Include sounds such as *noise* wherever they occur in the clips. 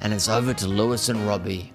and it's over to Lewis and Robbie.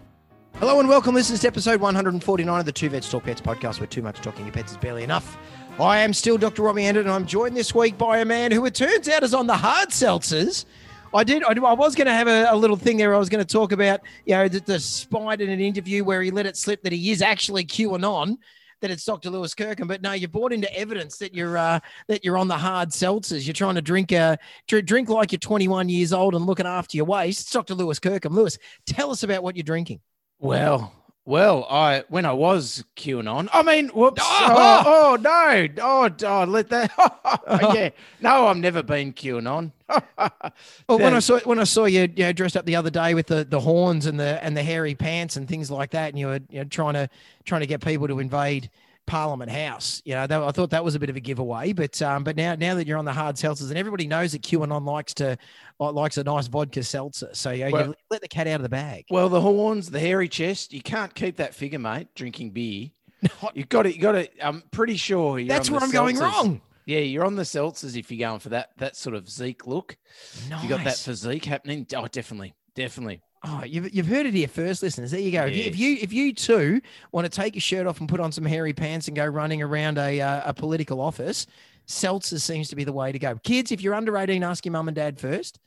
Hello and welcome, listeners, to episode 149 of the Two Vets Talk Pets podcast, where too much talking your pets is barely enough. I am still Dr. Robbie Anderton, and I'm joined this week by a man who it turns out is on the hard seltzers. I did. I, I was going to have a, a, little thing there. I was going to talk about, you know, the, the spite in an interview where he let it slip that he is actually QAnon that it's Dr. Lewis Kirkham, but no, you brought into evidence that you're uh, that you're on the hard seltzers. You're trying to drink uh, drink like you're 21 years old and looking after your waist. It's Dr. Lewis Kirkham. Lewis, tell us about what you're drinking. Well, well, I when I was QAnon, I mean, whoops! *laughs* Oh, oh, no! Oh, oh, let that. *laughs* *laughs* yeah, no, I've never been QAnon. well, when I saw when I saw you, you know, dressed up the other day with the, the horns and the and the hairy pants and things like that, and you were you know, trying to trying to get people to invade Parliament House. You know, that, I thought that was a bit of a giveaway. But um, but now now that you're on the hard seltzers, and everybody knows that QAnon likes to likes a nice vodka seltzer, so you, well, you let the cat out of the bag. Well, the horns, the hairy chest, you can't keep that figure, mate. Drinking beer, *laughs* you got it. You got it. I'm pretty sure that's where I'm seltzers. going wrong. Yeah, you're on the seltzers if you're going for that that sort of Zeke look. Nice. You got that physique happening. Oh, definitely, definitely. Oh, you've, you've heard it here first, listeners. There you go. Yes. If, you, if you too want to take your shirt off and put on some hairy pants and go running around a uh, a political office, seltzer seems to be the way to go. Kids, if you're under 18, ask your mum and dad first.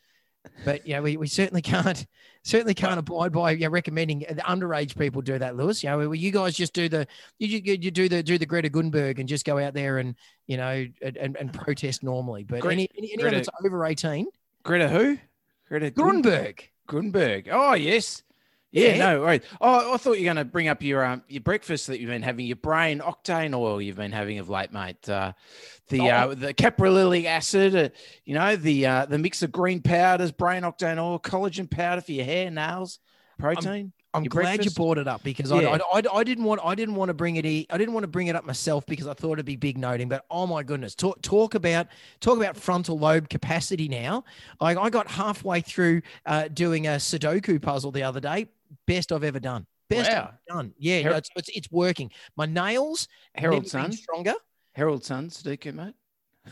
But yeah, we, we certainly can't certainly can't abide by you know, recommending the underage people do that, Lewis. You know, you guys just do the you, you do the do the Greta Gunberg and just go out there and you know and, and protest normally. But Gre- any, any anyone Greta, that's over 18, Greta who? Greta Gunberg. Gunberg. Oh, yes. Yeah, yeah, no, right. Oh, I thought you were going to bring up your um, your breakfast that you've been having, your brain octane oil you've been having of late, mate. Uh, the oh. uh, the caprylic acid, uh, you know, the uh, the mix of green powders, brain octane oil, collagen powder for your hair, nails, protein. I'm glad breakfast? you brought it up because yeah. I, I, I, didn't want I didn't want to bring it I didn't want to bring it up myself because I thought it'd be big noting. But oh my goodness, talk talk about talk about frontal lobe capacity now. I, I got halfway through uh, doing a Sudoku puzzle the other day. Best I've ever done. Best wow. I've done. Yeah, Her- no, it's, it's, it's working. My nails Herald Sun stronger. Herald Sun Sudoku mate.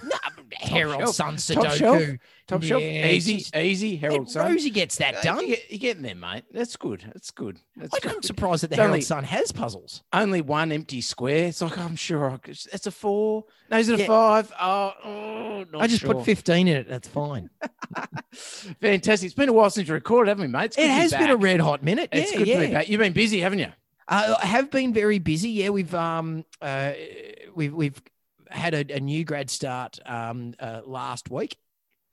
No, Herald Sun Sudoku. Top shelf. Top shelf. Easy, easy. Herald Sun. Rosie gets that done. You are getting there, mate. That's good. That's good. That's I'm surprised that the Herald Sun has puzzles. Only one empty square. It's like I'm sure I could, it's a four. No, is it yeah. a five? Oh, oh I just sure. put 15 in it. That's fine. *laughs* *laughs* Fantastic. It's been a while since you recorded, haven't we, mate? It has been a red hot minute. It's yeah, good yeah. to be back. You've been busy, haven't you? Uh, I have been very busy. Yeah, we've um uh we've we've had a, a new grad start um, uh, last week.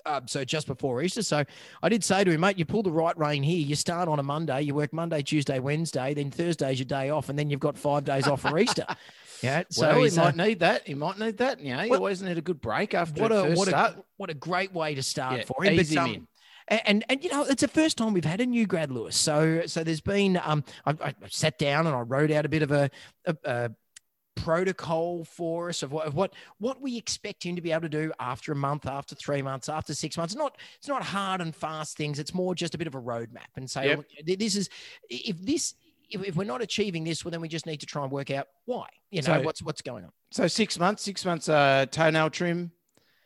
Um, so just before Easter. So I did say to him, mate, you pull the right rein here. You start on a Monday, you work Monday, Tuesday, Wednesday, then Thursday's your day off, and then you've got five days off for Easter. *laughs* Yeah, so well, he might uh, need that. He might need that. You know, you always need a good break after what a what start. a what a great way to start yeah, for him. Easy but, um, and, and, and you know it's the first time we've had a new grad Lewis. So so there's been um I, I sat down and I wrote out a bit of a, a, a protocol for us of what, of what what we expect him to be able to do after a month, after three months, after six months. It's not it's not hard and fast things. It's more just a bit of a roadmap and say, yep. this is if this if, if, we're not achieving this, well, then we just need to try and work out why. You know, so, what's what's going on. So six months, six months, uh, toenail trim,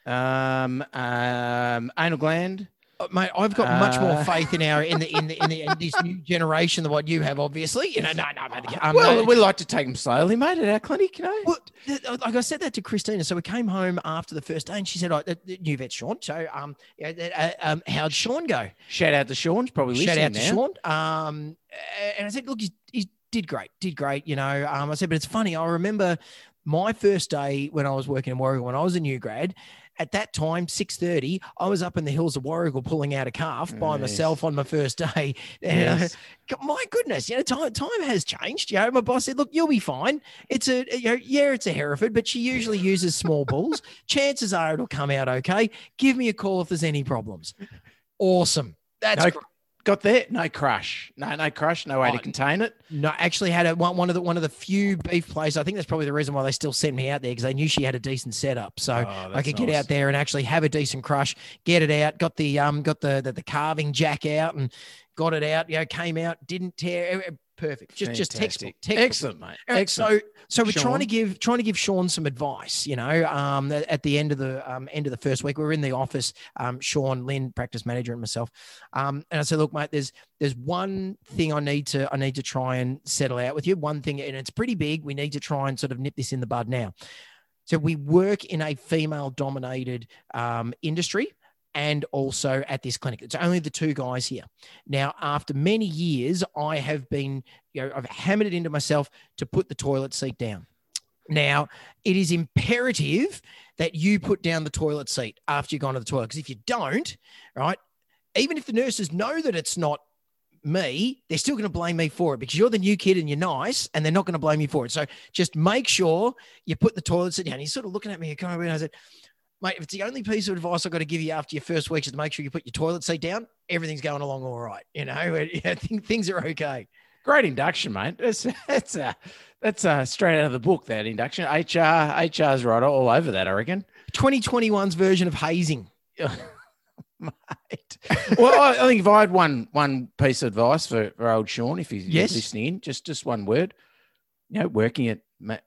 um, um, anal gland, mate, I've got uh, much more uh. faith in our in the in the in, the, in this new generation than what you have. Obviously, you know, no, no, mate. Um, well, no, we like to take them slowly, mate, at our clinic. You know, well, like I said that to Christina. So we came home after the first day, and she said, "Oh, new vet Sean." So, um, uh, um, how'd Sean go? Shout out to Sean. Probably shout out to now. Sean. Um, and I said, "Look, he did great, did great." You know, um, I said, but it's funny. I remember my first day when I was working in Warragul when I was a new grad at that time, 6.30, I was up in the hills of Warragul pulling out a calf by myself on my first day. *laughs* Yes. Uh, my goodness, you know, time, time has changed. You know, my boss said, look, you'll be fine. It's a, you know, yeah, it's a Hereford, but she usually uses small bulls. *laughs* Chances are it'll come out okay. Give me a call if there's any problems. Awesome. That's no, great. Got there, no crush, no no crush, no way to Oh, contain it. No, actually had a, one, one of the one of the few beef places. I think that's probably the reason why they still sent me out there because they knew she had a decent setup, so Oh, I could get out there and actually have a decent crush, get it out, got the um got the the, the calving jack out and got it out. You know, came out, didn't tear. Perfect. Just just textbook. Fantastic. textbook. Excellent, mate. All right, Excellent. So, so we're trying to give trying to give Sean some advice. You know, um, at at the end of the um, end of the first week, we were in the office. Um, Sean, Lynn, practice manager, and myself. Um, and I said, look, mate, there's there's one thing I need to I need to try and settle out with you. One thing, and it's pretty big. We need to try and sort of nip this in the bud now. So we work in a female dominated um, industry. And also at this clinic, it's only the two guys here. Now, after many years, I have been you know, I've hammered it into myself to put the toilet seat down. Now, it is imperative that you put down the toilet seat after you've gone to the toilet. Because if you don't, right, even if the nurses know that it's not me, they're still going to blame me for it because you're the new kid and you're nice and they're not going to blame you for it. So just make sure you put the toilet seat down. He's sort of looking at me and I said, mate, if it's the only piece of advice I've got to give you after your first week is to make sure you put your toilet seat down, everything's going along all right. You know, *laughs* yeah, things are okay. Great induction, mate. That's that's uh, that's uh, straight out of the book. That induction. HR HR's right all over that. I reckon. 2021's version of hazing. *laughs* Mate. well, I, I think if I had one one piece of advice for, for old Sean, if he's Yes. listening, just just one word. You know, working it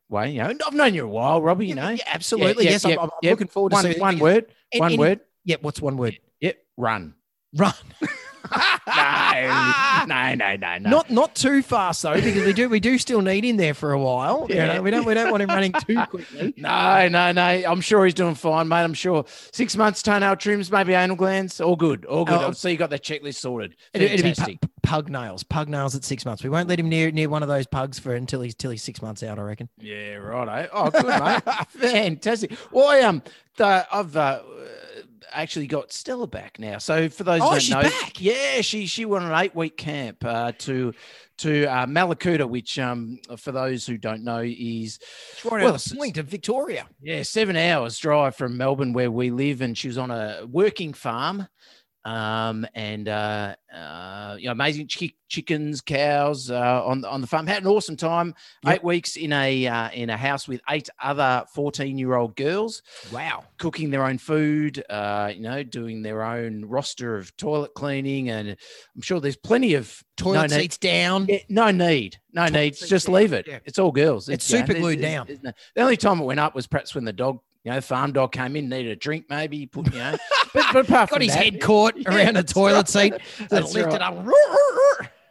way. You know, I've known you a while, Robbie. You know, Yeah, absolutely. Yeah, yes, yeah, I'm, I'm looking forward to one seeing one word. and- one and- word. Yep. What's one word? Yep. Run. Run. *laughs* no, no, no, no, no. Not not too fast though, because we do we do still need him there for a while. You Yeah. know, we don't we don't want him running too quickly. *laughs* No, no, no. I'm sure he's doing fine, mate. I'm sure six months toenail trims, maybe anal glands, all good, all good. Oh, so you got the checklist sorted. It, it'd be Fantastic. pu- pug nails, pug nails at six months. We won't let him near near one of those pugs for until he's till he's six months out. I reckon. Yeah, right. Oh, good, mate. *laughs* Fantastic. Well, I um, the, I've uh, actually got Stella back now. So for those Oh, who don't she's know, back? yeah, she she went an eight week camp uh, to to uh, Mallacoota, which um, for those who don't know is right Well, point of Victoria. yeah seven hours drive from Melbourne where we live, and she was on a working farm. Um and uh, uh you know amazing chi- chickens, cows uh, on on the farm. Had an awesome time. Yep. Eight weeks in a uh, in a house with eight other fourteen year old girls Wow. cooking their own food, uh, you know, doing their own roster of toilet cleaning, and I'm sure there's plenty of Toilet no need- seats down. Yeah, no need, no Toilet need. Just down, leave it. yeah. It's all girls. It's know, super glued there's- down. there's no- the only time it went up was perhaps when the dog, you know, farm dog came in, needed a drink, maybe. Put, you know, *laughs* but, but apart Got his that- head caught *laughs* Yeah, around a toilet right. seat. That's lifted right. up.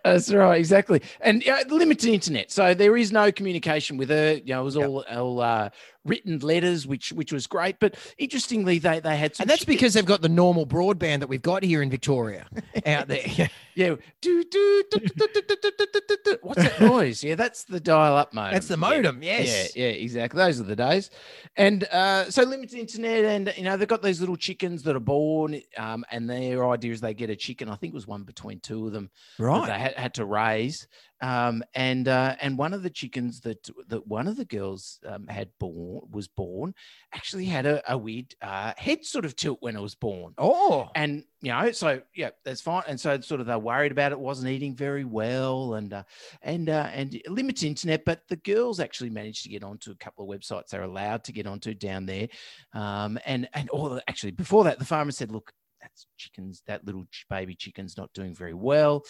That's right, exactly. And uh, limited internet, so there is no communication with her. You know, it was all all uh, written letters, which which was great. But interestingly, they they had and that's shit. because they've got the normal broadband that we've got here in Victoria out there. Yeah, yeah. Do, do, do, do, do, do, do, do. What's that noise? Yeah, that's the dial-up modem. That's the modem. Yeah. Yes. Yeah, yeah, exactly. Those are the days. And uh, so limited internet, and you know they've got those little chickens that are born, um, and their idea is they get a chicken. I think it was one between two of them. Right. They had, had to raise um, and uh, and one of the chickens that that one of the girls um, had born was born actually had a, a weird uh, head sort of tilt when it was born. Oh. And you know, so yeah, that's fine. And so sort of they're worried about it, wasn't eating very well, and uh, and uh, and limited internet. But the girls actually managed to get onto a couple of websites they're allowed to get onto down there. Um, and and all the, actually before that, the farmer said, "Look, that's chickens. That little baby chicken's not doing very well.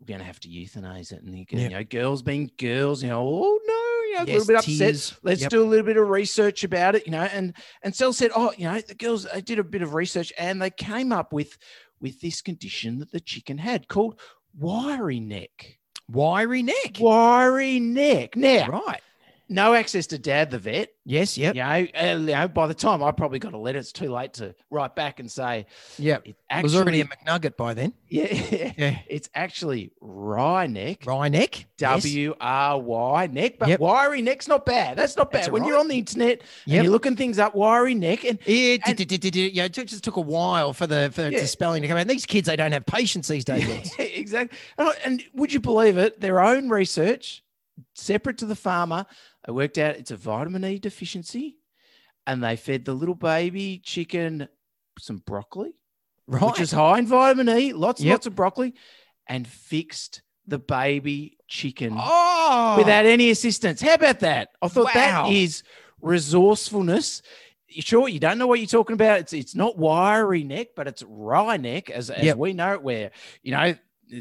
We're going to have to euthanize it." And you, Yeah. you know, girls being girls, you know, oh no, you know, a little bit upset. Let's Yep. do a little bit of research about it, you know. And and Cell said, oh, you know, the girls they did a bit of research and they came up with with this condition that the chicken had called wiry neck. Wiry neck. Wiry neck. Now, Right. No access to dad the vet. Yes. Yep. You know, you know, by the time I probably got a letter, it's too late to write back and say yeah, it was already a McNugget by then. yeah, *laughs* Yeah. it's actually wry neck. Wry neck. W R Y neck, but Yep. wiry neck's not bad. That's not bad. That's when all you're on the internet and you're looking things up, wiry neck, and Yeah, And- yeah, it just took a while for the for Yeah. the spelling to come out. These kids, they don't have patience these days. *laughs* Exactly. And, and would you believe it? Their own research, separate to the farmer, they worked out it's a vitamin E deficiency, and they fed the little baby chicken some broccoli, right. which is high in vitamin E. Lots, Yep. lots of broccoli. and fixed the baby chicken Oh, without any assistance. How about that? I thought Wow. that is resourcefulness. You Sure, you don't know what you're talking about. It's it's not wiry neck, but it's wry neck, as, as Yep. we know it. Where you know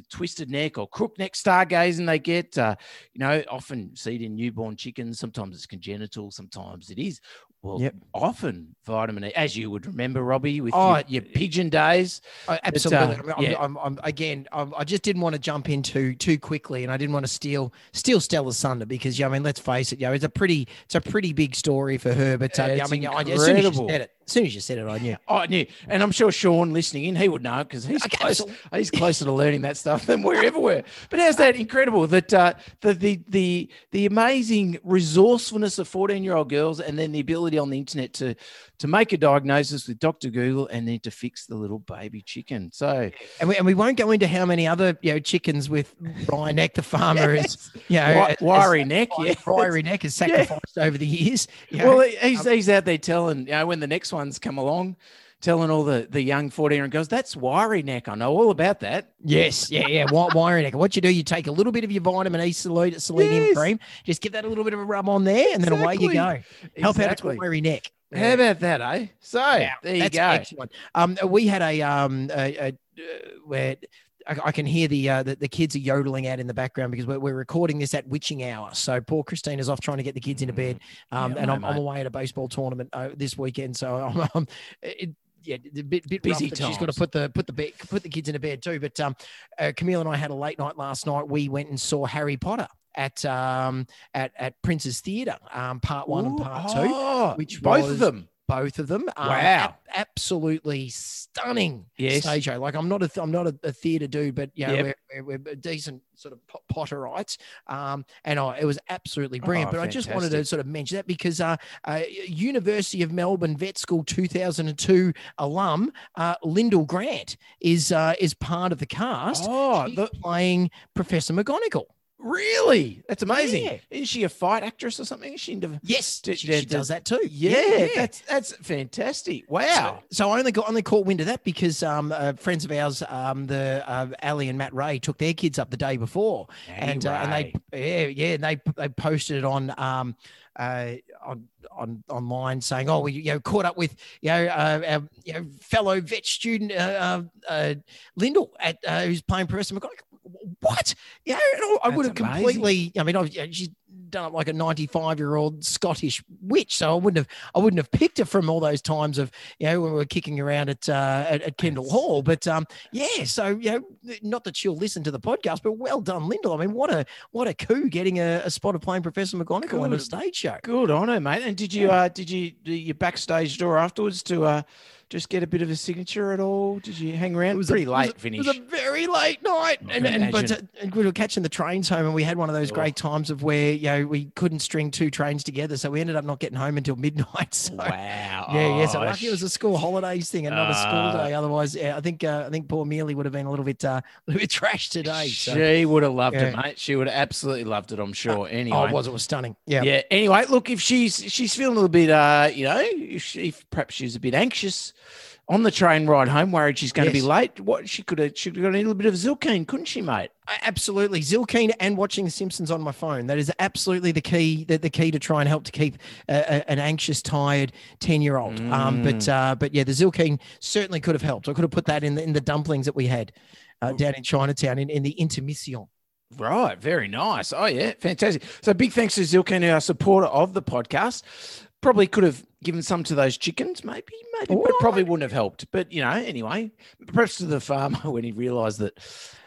twisted neck or crook neck stargazing they get. Uh, you know, often see it in newborn chickens. Sometimes it's congenital. Sometimes it is. Well, Yep. often vitamin E, as you would remember, Robbie, with Oh, your, your pigeon days. I- absolutely. uh, I mean, yeah. I'm, I'm, I'm, again, I'm, I just didn't want to jump in too too quickly, and I didn't want to steal steal Stella's thunder because, yeah, I mean, let's face it, you know, it's a pretty it's a pretty big story for her. But uh, yeah, I mean, I- as soon as you incredible. said it, as soon as you said it, I knew. I knew, and I'm sure Sean listening in, he would know because he's Okay, close. absolutely. He's closer to learning that stuff than we're ever were. But how's that incredible that uh, the the the the amazing resourcefulness of 14 year old girls, and then the ability on the internet to to make a diagnosis with Dr. Google, and then to fix the little baby chicken. So And we, and we won't go into how many other you know chickens with Ryan Neck the farmer is *laughs* you know as- wiry neck, yeah. wiry neck has sacrificed over the years. you know. Well, he- he's, um, he's out there telling, you know, when the next ones come along, telling all the, the young 14 year old girls, that's wiry neck. I know all about that. Yes, yeah, yeah. Wi- Wiry neck. What you do, you take a little bit of your vitamin E selenium, selenium Yes. cream, just give that a little bit of a rub on there, and then away you go. Help Exactly. out its wiry neck. How about that, eh? So there you That's go. excellent. Um, we had a um a, a, uh, where. I I can hear the, uh, the the kids are yodeling out in the background because we're, we're recording this at witching hour. So poor Christina's off trying to get the kids into bed, um, Yeah, and I'm, I'm away at a baseball tournament uh, this weekend. So I'm, *laughs* um, it, yeah, a bit bit Busy She's got to put the put the bed, put the kids into bed too. But um, uh, Camille and I had a late night last night. We went and saw Harry Potter at um at at Princess Theatre, um, part one and part two oh, which both was- of them. both of them. Um, Wow. ab- absolutely stunning Yes. stage show. Like I'm not a th- I'm not a, a theatre dude, but you know Yep. we're, we're, we're decent sort of Potterites. Um, and I, it was absolutely brilliant. Oh, but I just wanted to sort of mention that because uh, uh, University of Melbourne Vet School 2002 alum uh, Lyndall Grant is uh, is part of the cast. Oh, the, playing Professor McGonagall. Really? That's amazing. Yeah. Is she a fight actress or something? She? Yes, Did- she, did- she does that too. Yeah, that's that's fantastic. Wow. So, so I only got only caught wind of that because um, uh, friends of ours, um, the uh, Ali and Matt Ray, took their kids up the day before, and uh, and they yeah yeah and they they posted it on um uh on on online saying oh we you know caught up with you know uh, our you know fellow vet student uh, uh, uh Lyndall at uh, who's playing Professor McGonagall. What? Yeah, I- I would have completely. I mean, I've, she's done it like a 95 year old Scottish witch, so I wouldn't have. I wouldn't have picked her from all those times of you know when we were kicking around at uh, at, at Kendall Hall. But um, yeah, so you know, not that she'll listen to the podcast, but well done, Lyndall. I mean, what a what a coup getting a, a spot of playing Professor McGonagall on a stage show. Good on her, mate. And did you uh did you do your backstage door afterwards to uh just get a bit of a signature at all? Did you hang around? It was a- pretty it was late a- finish. It was a very late night, and, and but uh, and we were catching the trains home, and we had one of those Oh. great times of where you know we couldn't string two trains together, so we ended up not getting home until midnight. *laughs* So. wow. Yeah, yeah. So Oh, lucky it was a school holidays thing and not a school Ah. day. Otherwise, yeah, I think uh, I think poor Mealy would have been a little bit uh, *laughs* a little bit trashed today. So. She would have loved it, mate. She would have absolutely loved it, I'm sure. Anyway. Oh, it was it was stunning. Yeah. Yeah. Anyway, look, if she's she's feeling a little bit, uh, you know, if, she, if perhaps she's a bit anxious on the train ride home, worried she's going to be late. What she could have, she could have got a little bit of Zylkene, couldn't she, mate? Absolutely, Zylkene and watching The Simpsons on my phone. That is absolutely the key. The, the key to try and help to keep uh, a, an anxious, tired ten year old. Um, but Mm. uh, but yeah, the Zylkene certainly could have helped. I could have put that in the, in the dumplings that we had uh, down in Chinatown in, in the intermission. Right, very nice. Oh yeah, fantastic. So big thanks to Zylkene, our supporter of the podcast. Probably could have given some to those chickens, maybe, maybe, but it probably wouldn't have helped. But you know, anyway, perhaps to the farmer *laughs* when he realised that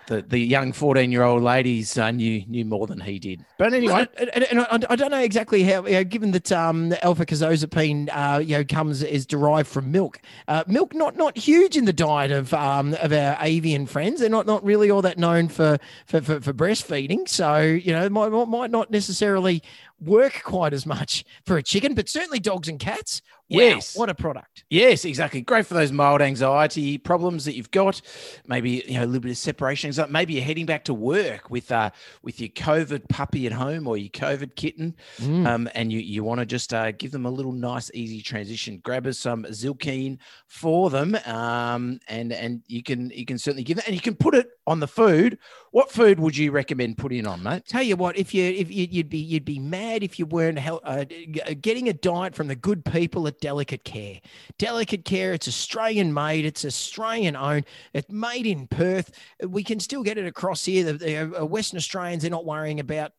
the, the young fourteen year old ladies uh, knew knew more than he did. But anyway, and, and- I, I don't know exactly how. You know, given that um, alpha casozepine, uh, you know, comes is derived from milk. Uh, milk not not huge in the diet of um, of our avian friends. They're not not really all that known for for, for, for breastfeeding. So you know, might might not necessarily work quite as much for a chicken, but certainly dogs and cats. Wow, Yes. what a product. Yes, exactly. Great for those mild anxiety problems that you've got. Maybe you know a little bit of separation. Maybe you're heading back to work with uh with your COVID puppy at home or your COVID kitten, Mm. um, and you you want to just uh, give them a little nice easy transition. Grab us some Zylkene for them, um, and and you can you can certainly give that, and you can put it on the food. What food would you recommend putting on, mate? Tell you what, if you if you, you'd be you'd be mad if you weren't hel- uh, uh, getting a diet from the good people at Delicate Care. Delicate Care, it's Australian made, it's Australian owned, it's made in Perth. We can still get it across here. The, the uh, Western Australians, they're not worrying about.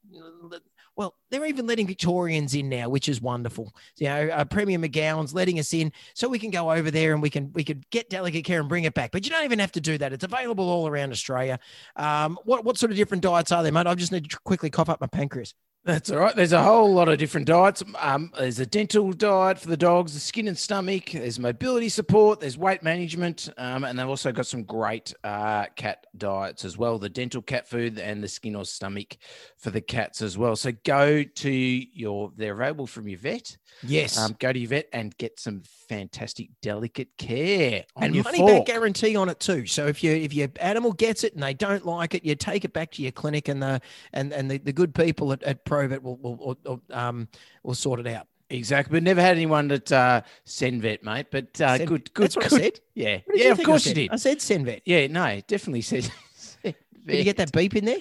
Well, they're even letting Victorians in now, which is wonderful. You know, uh, Premier McGowan's letting us in, so we can go over there and we can we could get Delicate Care and bring it back. But you don't even have to do that. It's available all around Australia. Um, what what sort of different diets are there, mate? I just need to quickly cough up my pancreas. That's all right. There's a whole lot of different diets. Um, there's a dental diet for the dogs, the skin and stomach. There's mobility support. There's weight management, um, and they've also got some great uh, cat diets as well. The dental cat food and the skin or stomach for the cats as well. So go to your. They're available from your vet. Yes. Um, go to your vet and get some fantastic, delicate care on and money fork. back guarantee on it too. So if you if your animal gets it and they don't like it, you take it back to your clinic and the and and the, the good people at, at Provet will will, will, um will sort it out. Exactly, but never had anyone that uh, Cenvet, mate. But uh, Sen- good, good, That's what I good. said. Yeah, yeah, of I course you did. I said Cenvet. Yeah, no, definitely said. *laughs* Did you get that beep in there?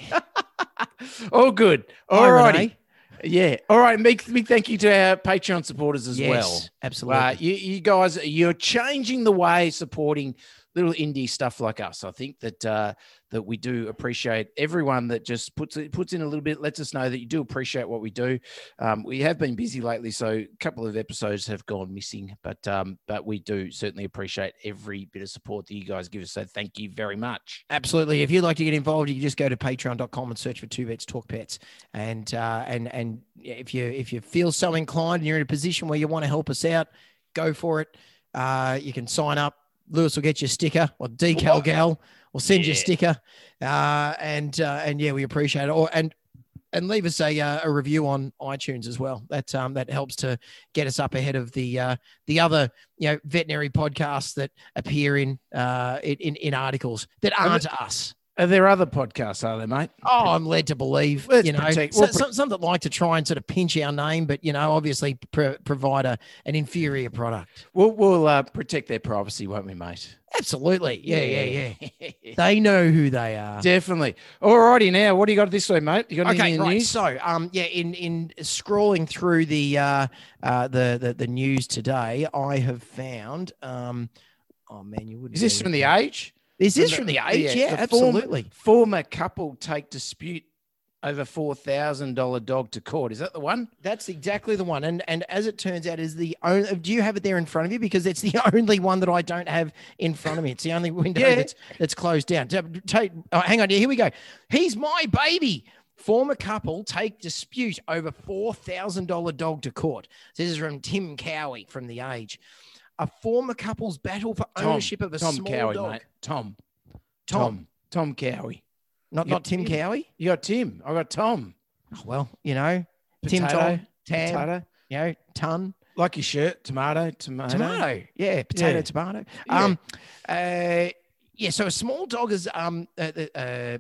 *laughs* All good. All righty. Yeah. All right. Big, big thank you to our Patreon supporters as yes, well. absolutely. Uh, you, you guys, you're changing the way supporting little indie stuff like us. I think that uh, that we do appreciate everyone that just puts it puts in a little bit, lets us know that you do appreciate what we do. Um, we have been busy lately, so a couple of episodes have gone missing, but um, but we do certainly appreciate every bit of support that you guys give us. So thank you very much. Absolutely. If you'd like to get involved, you can just go to patreon.com and search for two vets talk pets. And uh, and and if you if you feel so inclined and you're in a position where you want to help us out, go for it. Uh, you can sign up. Lewis will get you a sticker or decal What? gal will send you a sticker. Uh, and uh, and yeah, we appreciate it. Or and and leave us a, uh, a review on iTunes as well. That um, that helps to get us up ahead of the uh, the other you know veterinary podcasts that appear in uh, in, in articles that Are aren't us. Are there other podcasts, are there, mate? Oh, I'm led to believe, Let's you know, protect- so- we'll pro- some, some that like to try and sort of pinch our name, but you know, obviously pro- provide a, an inferior product. We'll, we'll uh, protect their privacy, won't we, mate? Absolutely, yeah, yeah, yeah. *laughs* They know who they are. Definitely. All righty, now what do you got this way, mate? You got Okay, right. news? So, um, yeah, in in scrolling through the uh, uh, the, the the news today, I have found. Um, oh man, you wouldn't. Is this from the it. Age? Is this from the- the age? yeah, Yeah, the absolutely. Former couple take dispute over four thousand dollar dog to court. Is that the one? That's exactly the one. And and as it turns out, is the only. Do you have it there in front of you? Because it's the *laughs* only one that I don't have in front of me. It's the only window Yeah. that's that's closed down. Ta- Take. Oh, hang on. Here we go. He's my baby. Former couple take dispute over four thousand dollar dog to court. This is from Tim Cowie from The Age. A former couple's battle for Tom. ownership of a Tom small Cowie, dog. mate. Tom. Tom. Tom. Cowie. Not Yep. not Tim Cowie. You got Tim. I got Tom. Oh, well, you know, Tim Potato, Tom, Tam, Potato. you know, ton. Like your shirt. Tomato. Tomato. tomato yeah potato Yeah. tomato Yeah. um uh yeah so a small dog is um uh, uh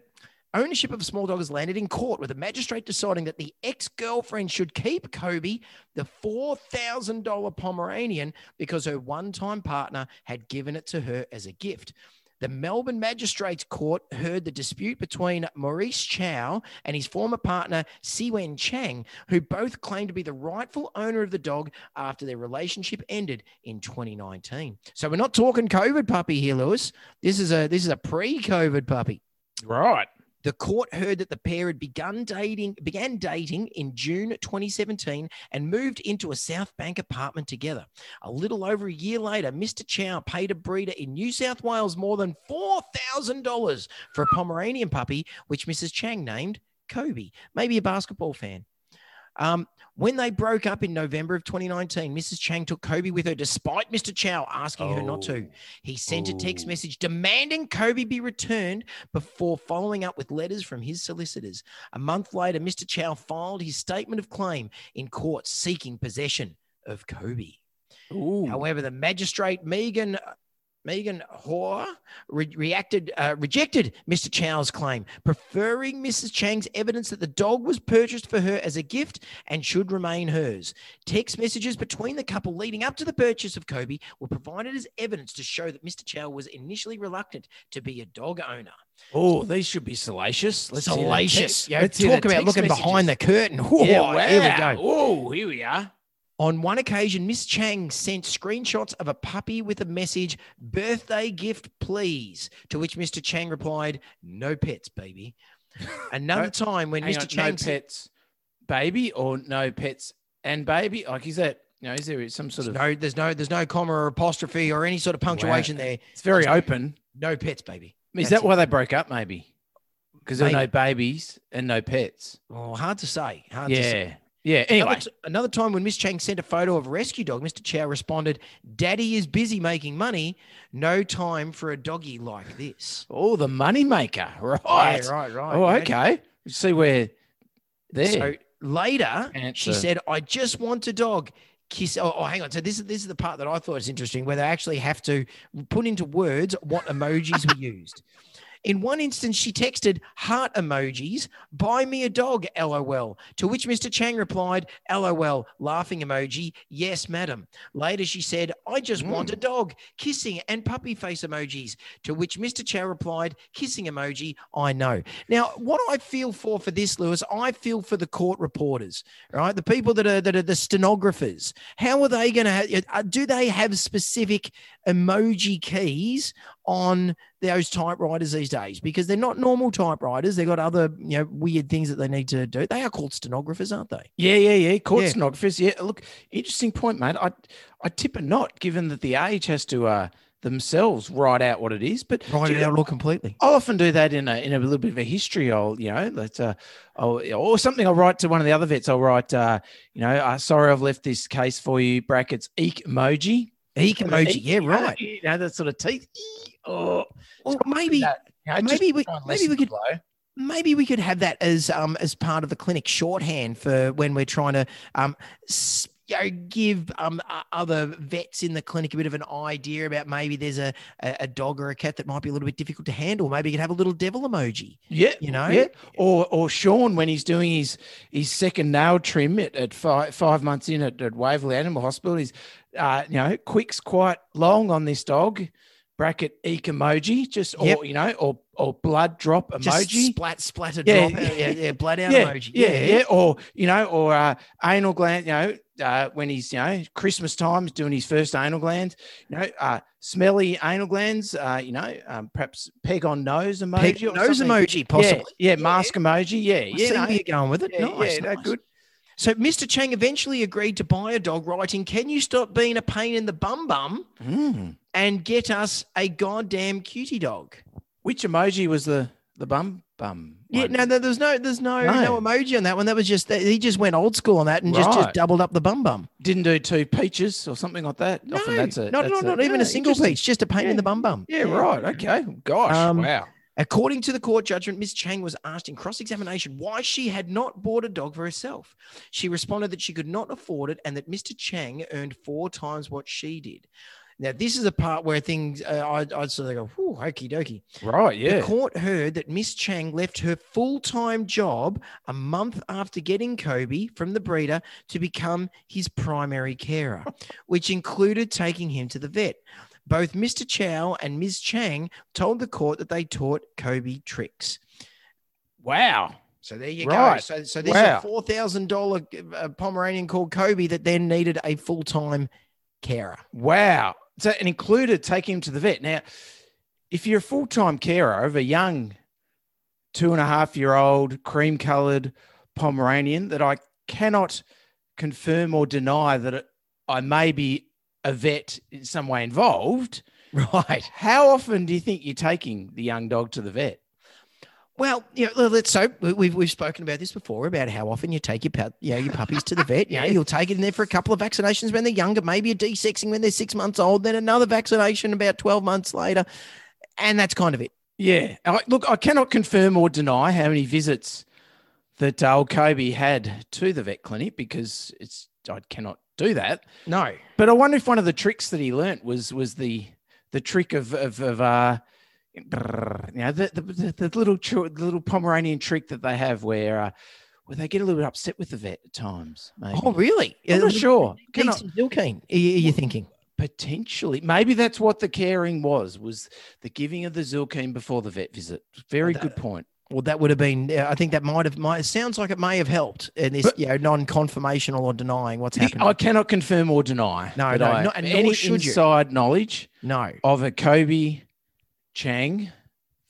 ownership of a small dog has landed in court with a magistrate deciding that the ex-girlfriend should keep kobe the $4000 pomeranian because her one-time partner had given it to her as a gift the Melbourne Magistrates Court heard the dispute between Maurice Chow and his former partner, Siwen Chang, who both claimed to be the rightful owner of the dog after their relationship ended in 2019. So we're not talking COVID puppy here, Lewis. This is a this is a pre-COVID puppy. Right. The court heard that the pair had begun dating, began dating in June 2017 and moved into a South Bank apartment together. A little over a year later, Mr. Chow paid a breeder in New South Wales more than $4,000 for a Pomeranian puppy, which Mrs. Chang named Kobe. Maybe a basketball fan. Um, when they broke up in November of 2019, Mrs. Chang took Kobe with her despite Mr. Chow asking her not to. Oh. He sent a text Oh. message demanding Kobe be returned before following up with letters from his solicitors. A month later, Mr. Chow filed his statement of claim in court seeking possession of Kobe. Ooh. However, the magistrate Megan Megan Hoare re- reacted uh, rejected Mr. Chow's claim, preferring Mrs. Chang's evidence that the dog was purchased for her as a gift and should remain hers. Text messages between the couple leading up to the purchase of Kobe were provided as evidence to show that Mr. Chow was initially reluctant to be a dog owner. Oh, these should be salacious. Let's Salacious. Yeah, let's talk about looking messages. behind the curtain. Whoa, Yeah, Here we go. Oh, here we are. On one occasion, Miss Chang sent screenshots of a puppy with a message, birthday gift, please. To which Mr. Chang replied, no pets, baby. *laughs* Another No- time when Mr. on, Chang no pets, baby, or no pets and baby. Like, is that you know? Is there some sort of? no, there's no, there's no comma or apostrophe or any sort of punctuation there. It's very There's open. No pets, baby. Is That's that why they broke up? Maybe because there are no babies and no pets. Oh, hard to say. Hard to say. Yeah. Anyway, Another, t- another time when Miss Chang sent a photo of a rescue dog, Mr. Chow responded, Daddy is busy making money. No time for a doggy like this. oh, the money maker, *laughs* right? Yeah, right, right. Oh, okay. See where there. So later, she said, "I just want a dog." Kiss. Oh, oh, hang on. So this is this is the part that I thought was interesting, where they actually have to put into words what emojis were used. *laughs* In one instance, she texted heart emojis, buy me a dog, lol. To which Mr. Chang replied, lol, laughing emoji, yes, madam. Later, she said, I just want a dog, kissing and puppy face emojis. To which Mr. Chow replied, kissing emoji, I know. Now, what I feel for for this, Lewis, I feel for the court reporters, right? The people that are that are the stenographers. How are they going to have? uh, Do they have specific emoji keys on those typewriters these days? Because they're not normal typewriters. They've got other you know weird things that they need to do. They are called stenographers, aren't they? Yeah, yeah, yeah. Court Yeah. stenographers. Yeah. Look, interesting point, mate. I I tip a not, given that the age has to uh themselves write out what it is. But Write it out all completely. I'll often do that in a in a little bit of a history. I'll you know that uh, I'll, or something. I'll write to one of the other vets. I'll write uh, you know uh, sorry I've left this case for you. Brackets eek emoji. Eek Yeah, right. You know that sort of teeth. Eek, Oh, Well, maybe that, you know, maybe we maybe we could blow. maybe we could have that as um as part of the clinic shorthand for when we're trying to um you know, give um other vets in the clinic a bit of an idea about maybe there's a, a a dog or a cat that might be a little bit difficult to handle. Maybe you could have a little devil emoji. Yeah, You know? yeah. Or or Sean when he's doing his his second nail trim at, at five five months in at, at Waverley Animal Hospital. He's uh, you know, quick's quite long on this dog. Bracket eek emoji, just or Yep. you know, or or blood drop Just emoji. splat splatter Yeah, drop. Yeah, yeah, blood out yeah, emoji. yeah, yeah, or you know, or uh, anal gland. You know, uh, when he's you know Christmas time, he's doing his first anal gland. You know, uh, smelly anal glands. Uh, you know, um, perhaps peg on nose emoji. Peg or nose something. emoji, possibly. Yeah, yeah, mask emoji. Yeah, I yeah, see no, you're going with it. yeah, nice, yeah, no, nice. good. So Mr. Chang eventually agreed to buy a dog, writing, "Can you stop being a pain in the bum bum Mm. and get us a goddamn cutie dog?" Which emoji was the the bum bum? Yeah, one? no, no, there's no, there's no, no, No. emoji on that one. That was just he just went old school on that and just just doubled up the bum bum. didn't do two peaches or something like that. No, Often that's a not, that's not, not even yeah, a single piece, just a pain in the bum bum. Yeah, right. Okay. Gosh. Um, wow. According to the court judgment, Ms. Chang was asked in cross examination why she had not bought a dog for herself. She responded that she could not afford it and that Mr. Chang earned four times what she did. Now, this is a part where things uh, I'd, I'd sort of go, whew, okie dokie. Right. Yeah. The court heard that Miss Chang left her full time job a month after getting Kobe from the breeder to become his primary carer, *laughs* which included taking him to the vet. Both Mr. Chow and Ms. Chang told the court that they taught Kobe tricks. Wow. So there you go. So, so this Wow. is a four thousand dollar uh, Pomeranian called Kobe that then needed a full time carer. Wow. So it included taking him to the vet. Now, if you're a full time carer of a young two and a half year old cream colored Pomeranian that I cannot confirm or deny that it, I may be a vet in some way involved, Right. how often do you think you're taking the young dog to the vet? Well, you know, let's so we- we've we've spoken about this before about how often you take your pet, you know, your puppies to the vet. You know, Yeah. you'll take it in there for a couple of vaccinations when they're younger, maybe a desexing when they're six months old, then another vaccination about twelve months later, and that's kind of it. Yeah. I, look, I cannot confirm or deny how many visits that uh, old Kobe had to the vet clinic because it's I cannot do that. No. But I wonder if one of the tricks that he learnt was was the the trick of of, of uh, you know, the the, the little the little Pomeranian trick that they have where. Uh, where they get a little bit upset with the vet at times. Maybe. Oh, really? I'm not sure. Can I- Decent Zylkene, are you, are you thinking? Potentially, maybe that's what the caring was was the giving of the Zylkene before the vet visit. Very that- good point. Well, that would have been. I think that might have. Might, it sounds like it may have helped in this, But- you know, non-confirmational or denying what's happening. I cannot confirm or deny. No, no, I not- any should you. inside knowledge no, of a Kobe Chang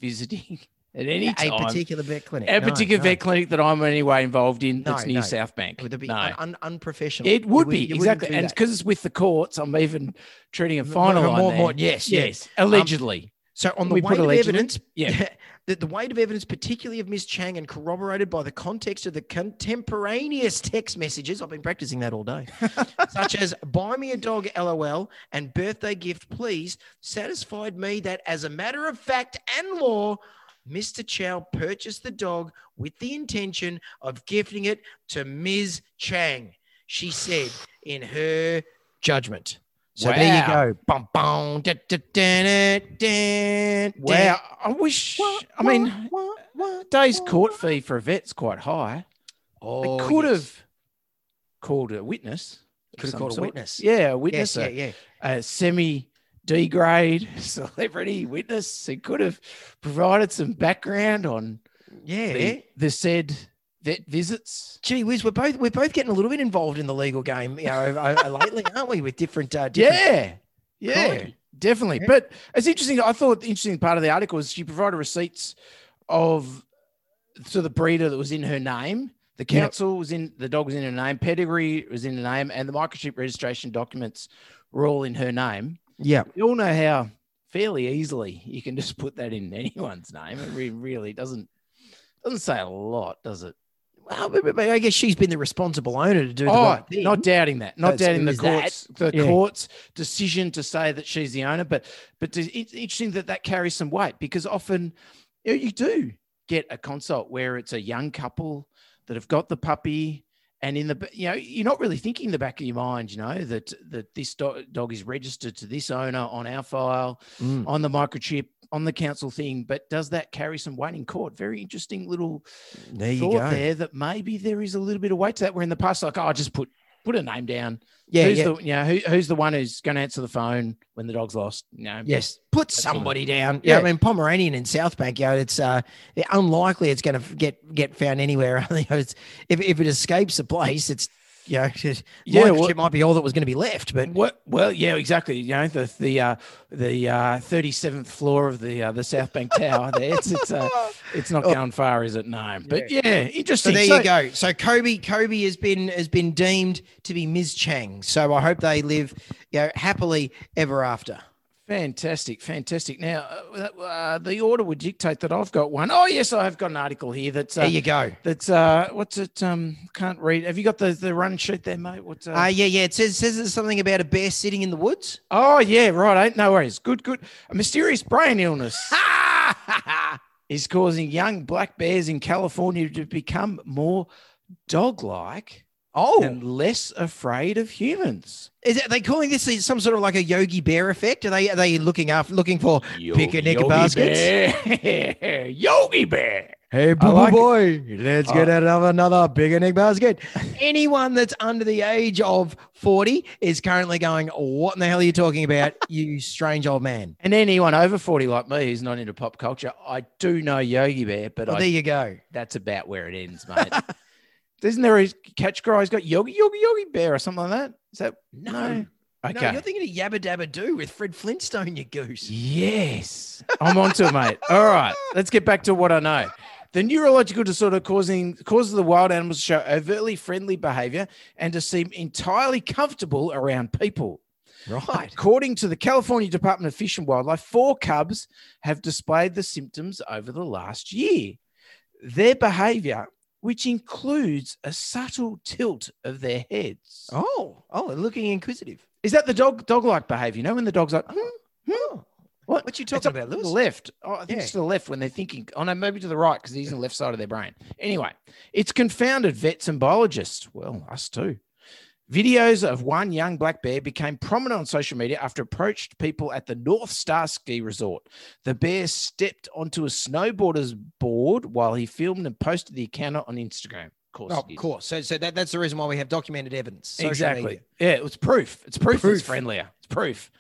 visiting *laughs* at any a time. particular vet clinic. a No, particular no. vet clinic that I'm anyway involved in No, that's near. South Bank. Would it be no. un- un- unprofessional? it would wouldn't- be exactly, and because it's with the courts, I'm even treating a final more- line more- more- yes, yes, Um, allegedly. So on the We weight of evidence, Yeah. *laughs* the, the weight of evidence, particularly of Ms. Chang, and corroborated by the context of the contemporaneous text messages. I've been practicing that all day, *laughs* such as "Buy me a dog, LOL" and "Birthday gift, please," satisfied me that, as a matter of fact and law, Mr. Chow purchased the dog with the intention of gifting it to Ms. Chang. She said in her judgment. So there you go. Bum, bum, da, da, da, da, da. Wow, I wish. I mean, day's court fee for a vet's quite high. Oh, they could yes. have called a witness. Could have called a sort. witness. Yeah, a witness. Yes, a- yeah, yeah. a semi D grade *laughs* celebrity witness who could have provided some background on Yeah. the, the said vet visits. Gee whiz, we're both we're both getting a little bit involved in the legal game, you know, lately, *laughs* aren't we? With different, uh, different Yeah, yeah, definitely. Yeah. But it's interesting. I thought the interesting part of the article is she provided receipts of to the breeder that was in her name. The Yep. council was in the dog was in her name, pedigree was in her name, and the microchip registration documents were all in her name. Yeah. We all know how fairly easily you can just put that in *laughs* anyone's name. It re- really doesn't doesn't say a lot, does it? Well, I guess she's been the responsible owner to do the Oh, right thing. not doubting that. Not so doubting the is that- court's the yeah. court's decision to say that she's the owner, but but it's interesting that that carries some weight because often you, know, you do get a consult where it's a young couple that have got the puppy. And in the, you know, you're not really thinking in the back of your mind, you know, that that this do- dog is registered to this owner on our file, Mm. on the microchip, on the council thing. But does that carry some weight in court? Very interesting little There thought there that maybe there is a little bit of weight to that. Where in the past, like, oh, I just put put a name down. Yeah, who's yeah. the you know, who, who's the one who's going to answer the phone when the dog's lost? You know, Yes, put somebody down. Yeah, Yeah. I mean Pomeranian in South Bank, you know, it's uh, unlikely it's going to get get found anywhere. *laughs* It's, if if it escapes the place, it's you know, *laughs* Yeah, yeah, well- it might be all that was going to be left. But What? Well, yeah, exactly. You know, the the uh, the thirty seventh floor of the uh, the South Bank Tower. *laughs* There, it's it's uh, it's not going far, is it? No, but yeah, so interesting. So there So- you go. So Kobe Kobe has been has been deemed to be Ms. Chang. So I hope they live, you know, happily ever after. Fantastic, fantastic. Now, uh, uh, the order would dictate that I've got one. Oh, yes, I have got an article here that's uh, There you go. that's uh, what's it? Um, can't read. Have you got the the run sheet there, mate? What's uh, Uh, yeah, yeah. It says says there's something about a bear sitting in the woods. Oh yeah, right. eh? No worries. Good, good. A mysterious brain illness *laughs* is causing young black bears in California to become more dog-like Oh, and less afraid of humans. is it, are they calling this some sort of like a Yogi Bear effect? Are they are they looking after looking for picnic Yogi baskets? Bear. *laughs* Yogi Bear. Hey, boo like boy, let's get uh, out of another picnic basket. Anyone that's under the age of 40 is currently going, What in the hell are you talking about, *laughs* you strange old man? And anyone over 40 like me who's not into pop culture, I do know Yogi Bear, but Well, I there you go. that's about where it ends, mate. *laughs* Isn't there a catch cry? He's got Yogi, Yogi, Yogi Bear or something like that? Is that No. no? No, Okay. you're thinking of Yabba Dabba Doo with Fred Flintstone, you goose. Yes, I'm onto it, mate. All right, let's get back to what I know. The neurological disorder causing causes the wild animals to show overtly friendly behavior and to seem entirely comfortable around people. Right. According to the California Department of Fish and Wildlife, four cubs have displayed the symptoms over the last year. Their behavior, which includes a subtle tilt of their heads. Oh, oh, they're looking inquisitive. Is that the dog dog-like behavior? You know, when the dog's like, hmm, Oh, what? what you talking about, to the Lewis? left. Oh, I think Yeah. it's to the left when they're thinking. Oh no, maybe to the right because he's on the left side of their brain. Anyway, it's confounded vets and biologists. Well, us too. Videos of one young black bear became prominent on social media after approached people at the North Star Ski Resort. The bear stepped onto a snowboarder's board while he filmed and posted the account on Instagram. Of course, Oh, of course. So, so that, that's the reason why we have documented evidence. Social exactly. media. Yeah, it was proof. It's proof, Proof. it's friendlier. It's proof.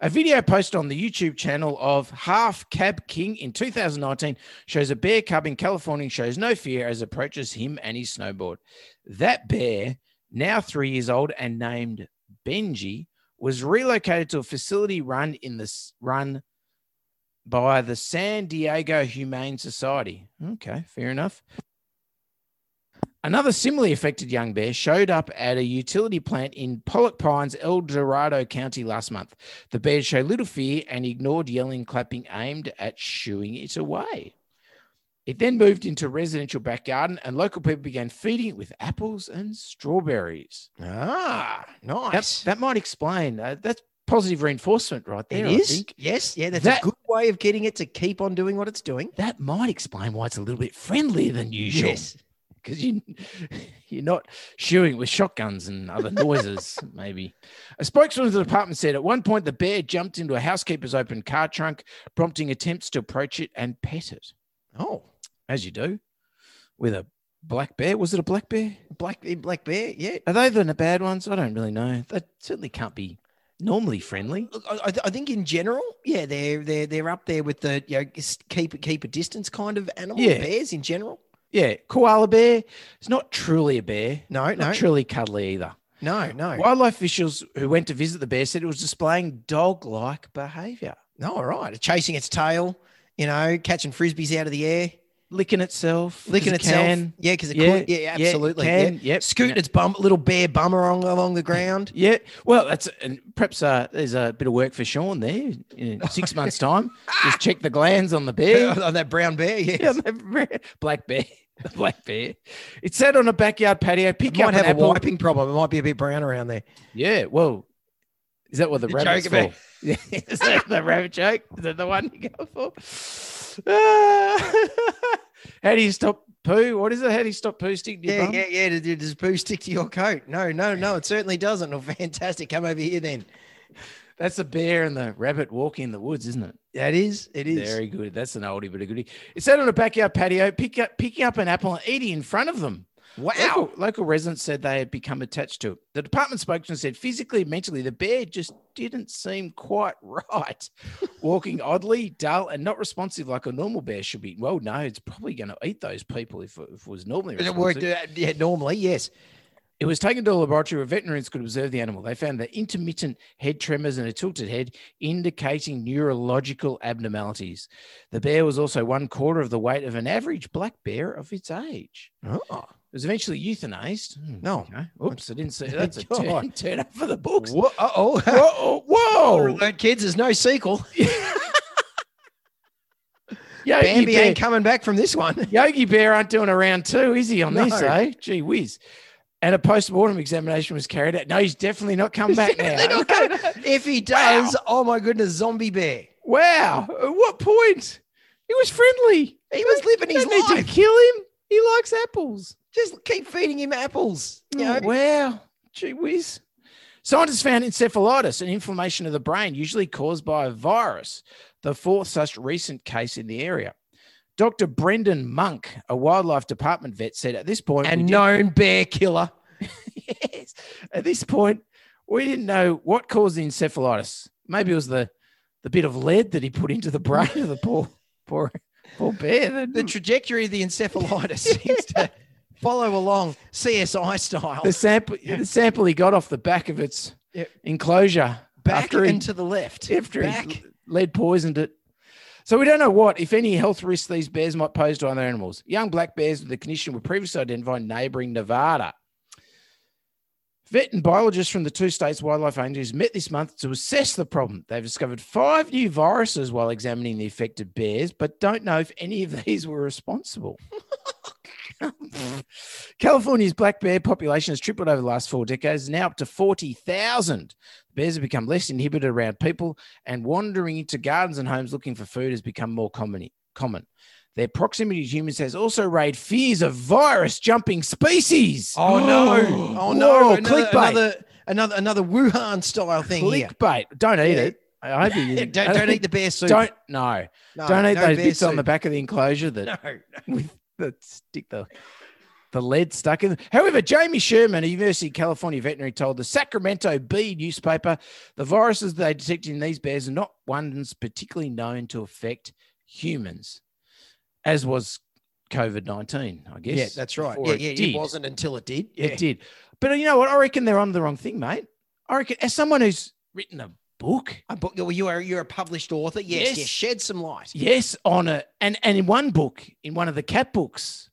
A video posted on the YouTube channel of Half Cab King in 2019 shows a bear cub in California shows no fear as approaches him and his snowboard. That bear, now three years old and named Benji, was relocated to a facility run in this run by the San Diego Humane Society. Okay, fair enough. Another similarly affected young bear showed up at a utility plant in Pollock Pines, El Dorado County last month. The bear showed little fear and ignored yelling, clapping aimed at shooing it away. It then moved into residential back garden, and local people began feeding it with apples and strawberries. Ah, nice. that might explain. Uh, that's positive reinforcement right there. it I think. Yes. Yeah. That's That- a good way of getting it to keep on doing what it's doing. That might explain why it's a little bit friendlier than usual. Yes. because you *laughs* you're not shooing with shotguns and other noises. *laughs* maybe a spokesman of the department said at one point the bear jumped into a housekeeper's open car trunk, prompting attempts to approach it and pet it, Oh, as you do with a black bear. Was it a black bear? black eh, black bear. Yeah. Are they the bad ones? I don't really know. They certainly can't be normally friendly. Look, I, I think in general, yeah, they're they're they're up there with the you know keep keep a distance kind of animal. Yeah. Bears in general. Yeah, koala bear. It's not truly a bear. No, Not no, truly cuddly either. no, no. Wildlife officials who went to visit the bear said it was displaying dog-like behavior. No, all right. Chasing its tail, you know, catching frisbees out of the air, licking itself, licking it itself. can. Yeah, because it Yeah, could. Yeah, yeah, absolutely. can, yeah. yep. Scooting Yeah. its bum, little bear bum along along the ground. Yeah, well, that's and perhaps uh, there's a bit of work for Sean there in *laughs* six months' time. Just check the glands on the bear. *laughs* on that brown bear. Yes. Yeah, the *laughs* bear- black bear, the black bear. It sat on a backyard patio. It Pick up might have a apple. wiping problem. It might be a bit brown around there. Yeah, well, is that what the You're rabbit's for? Yeah, is that the rabbit joke? Is that the one you go for? *laughs* How do you stop poo? What is it? How do you stop poo sticking to your Yeah, bum? yeah, yeah. Does, does poo stick to your coat? No, no, no. It certainly doesn't. Oh, fantastic. Come over here then. That's the bear and the rabbit walking in the woods, isn't it? That is. It is. Very good. That's an oldie but a goodie. It's sat on a backyard patio, pick up, picking up an apple and eating in front of them. Wow. Local, local residents said they had become attached to it. The department spokesman said physically and mentally, the bear just didn't seem quite *laughs* right. Walking oddly, dull, and not responsive like a normal bear should be. Well, no, it's probably going to eat those people if, it- if it was normally it work? responsive. uh, Yeah, normally, yes. It was taken to a laboratory where veterinarians could observe the animal. They found the intermittent head tremors and a tilted head, indicating neurological abnormalities. The bear was also one quarter of the weight of an average black bear of its age. Oh, was eventually euthanized. Hmm, No. okay. Oops, I didn't see *laughs* that's a turn, turn up for the books. Whoa, oh, *laughs* *laughs* Whoa, whoa. kids! There's no sequel. Yogi Bambi Bear, ain't coming back from this one. Yogi Bear aren't doing a round two, is he on No. this, eh? Gee whiz. And a post-mortem examination was carried out. No, he's definitely not come back now. Not gonna- if he does, oh my goodness, zombie bear. Wow. At what point? He was friendly. He was living his Don't need to kill him. He likes apples. Just keep feeding him apples. You mm. know, Oh, wow. Gee whiz. Scientists found encephalitis, an inflammation of the brain, usually caused by a virus, the fourth such recent case in the area. Dr. Brandon Munk, a wildlife department vet, said at this point, a did- known bear killer. *laughs* yes, at this point, we didn't know what caused the encephalitis. Maybe it was the, the bit of lead that he put into the brain of the poor, poor, poor bear. The trajectory of the encephalitis seems to follow along CSI style. the sample the sample he got off the back of its Yep. enclosure Back and to the left. after Back. he lead poisoned it. So we don't know what, if any, health risks these bears might pose to other animals. Young black bears with the condition were previously identified in neighboring Nevada. Vet and biologists from the two states' wildlife agencies met this month to assess the problem. They've discovered five new viruses while examining the affected bears, but don't know if any of these were responsible. *laughs* *laughs* California's black bear population has tripled over the last four decades, now up to 40,000. Bears have become less inhibited around people, and wandering into gardens and homes looking for food has become more common. common. Their proximity to humans has also raised fears of virus jumping species. Oh no! *gasps* Oh no! Whoa, another, clickbait. another another another Wuhan style thing here. Clickbait. Don't eat Yeah. it. I hope you *laughs* don't, don't eat the bear soup. Don't no. No, don't eat no those bits on the back of the enclosure that *laughs* No. with that stick the the lead stuck in. However, Jamie Sherman, a University of California veterinary, told the Sacramento Bee newspaper the viruses they detected in these bears are not ones particularly known to affect humans, as was COVID nineteen. I guess. Yeah, that's right. Yeah, it yeah. did. It wasn't until it did. Yeah. It did. But you know what? I reckon they're on the wrong thing, mate. I reckon as someone who's written a book, I book, well, you are you're a published author. Yes, Yes. yes. Shed some light. yes, on a and and in one book, in one of the cat books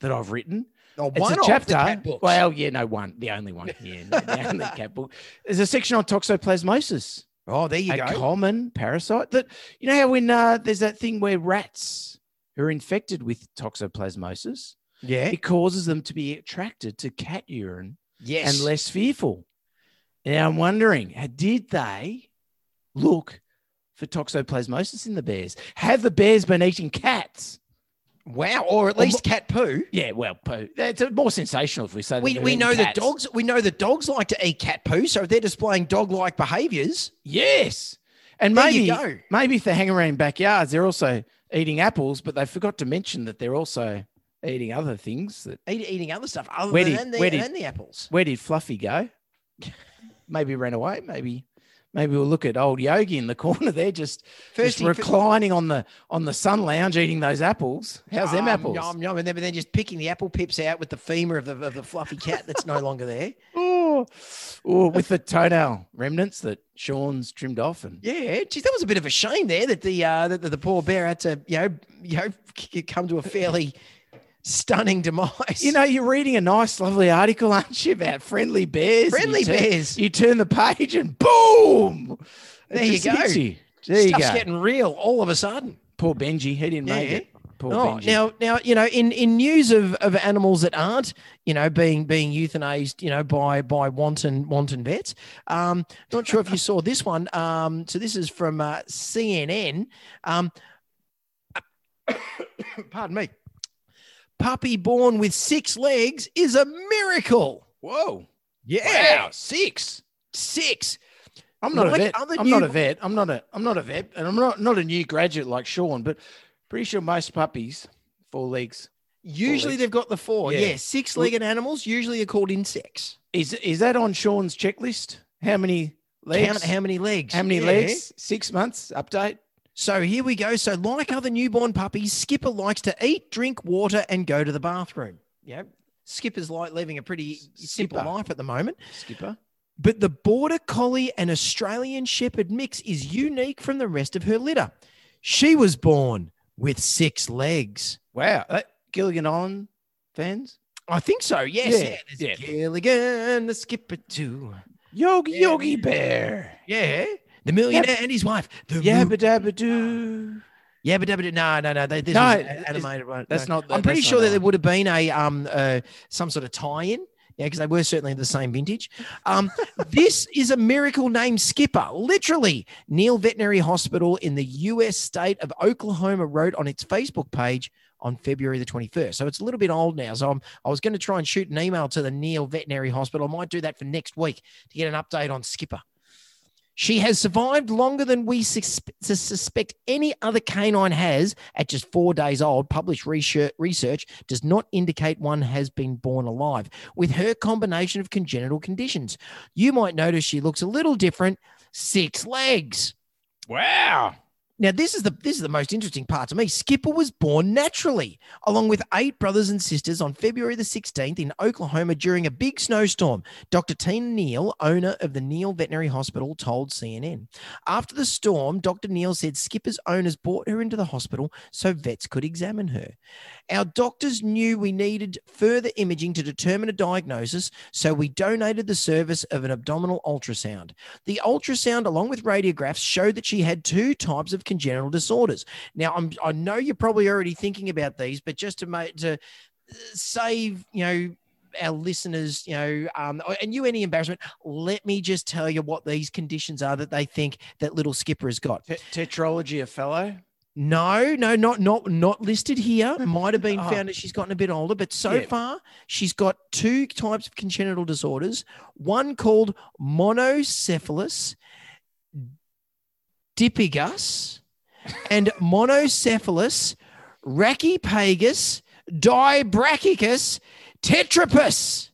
that I've written, Oh, It's one a chapter. the cat books. Well, yeah, no, one, the only one. *laughs* Yeah, no, the only cat book. There's a section on toxoplasmosis, oh, there you a go. A common parasite that you know how when uh, there's that thing where rats who are infected with toxoplasmosis, Yeah. it causes them to be attracted to cat urine Yes. and less fearful. Now I'm wondering, did they look for toxoplasmosis in the bears? Have the bears been eating cats? wow. Or at Or least cat poo. Yeah, well, poo. It's more sensational if we say that We, we know that cats. dogs we know that dogs like to eat cat poo, so if they're displaying dog-like behaviors. Yes. And There maybe maybe if they hang around backyards, they're also eating apples, but they forgot to mention that they're also eating other things. That Eat, eating other stuff other Where than did- the, where did- than the apples. where did Fluffy go? *laughs* maybe ran away. Maybe maybe we'll look at old Yogi in the *laughs* corner there, just, First just reclining on the on the sun lounge eating those apples. How's them apples? Yum, yum, and then, but then just picking the apple pips out with the femur of the, of the fluffy cat that's no longer there. *laughs* Oh, oh, with the toenail remnants that Sean's trimmed off and Yeah, geez, that was a bit of a shame there that the uh, that the, the poor bear had to you know you know come to a fairly stunning demise. You know, you're reading a nice, lovely article, aren't you, about friendly bears? friendly you turn- bears. You turn the page and boom! There you go. you. There you Stuff's go. getting real all of a sudden. Poor Benji, he didn't make it. Poor Oh, Benji. now, now, you know, in, in news of, of animals that aren't, you know, being being euthanized, you know, by by wanton wanton vets. Um, not sure if you saw this one. Um, so this is from uh, CNN. Um, *coughs* pardon me. Puppy born with six legs is a miracle. whoa, Yeah, wow, six. six. I'm not Like a vet. other I'm not a vet. I'm not a. I'm not a vet, and I'm not not a new graduate like Sean. But pretty sure most puppies four legs. Usually they've got the four. Yeah. Yeah, six-legged animals usually are called insects. Is is that on Sean's checklist? How many legs? Count how many legs. How many Yeah. legs? Six months update. So here we go. So, like other newborn puppies, Skipper likes to eat, drink water, and go to the bathroom. Yeah. Skipper's like living a pretty simple Skipper. life at the moment. Skipper. But the Border Collie and Australian Shepherd mix is unique from the rest of her litter. She was born with six legs. Wow. Uh, Gilligan Island fans. I think so. Yes. Yeah, Yeah. There's yeah. Gilligan, the Skipper too. Yogi Yeah, Yogi. Bear. Yeah. The millionaire and his wife. The Yabba dabba doo. Yeah, but, but no, no, no. they- This No, animated one. that's no. not the- I'm pretty sure that that there would have been a um uh some sort of tie-in. Yeah, because they were certainly the same vintage. Um, *laughs* this is a miracle named Skipper. Literally, Neil Veterinary Hospital in the U.S. state of Oklahoma wrote on its Facebook page on February the 21st. So it's a little bit old now. So I'm, I was going to try and shoot an email to the Neil Veterinary Hospital. I might do that for next week to get an update on Skipper. She has survived longer than we sus- sus- suspect any other canine has at just four days old. Published research, research does not indicate one has been born alive with her combination of congenital conditions. You might notice she looks a little different. Six legs. Wow. Now, this is the this is the most interesting part to me. Skipper was born naturally, along with eight brothers and sisters, on February the 16th in Oklahoma during a big snowstorm. Dr. Tina Neal, owner of the Neal Veterinary Hospital, told CNN. After the storm, Dr. Neal said Skipper's owners brought her into the hospital so vets could examine her. Our doctors knew we needed further imaging to determine a diagnosis, so we donated the service of an abdominal ultrasound. The ultrasound, along with radiographs, showed that she had two types of congenital disorders. Now, I'm, I know you're probably already thinking about these, but just to make to uh, save, you know, our listeners, you know, um, and you any embarrassment, let me just tell you what these conditions are that they think that little Skipper has got. Te- tetralogy of Fallot. No, no, not not not listed here. *laughs* Might have been Oh. found as she's gotten a bit older, but so Yeah. far she's got two types of congenital disorders. One called monocephalus dipygus and monocephalus rachypagus dibrachicus tetrapus,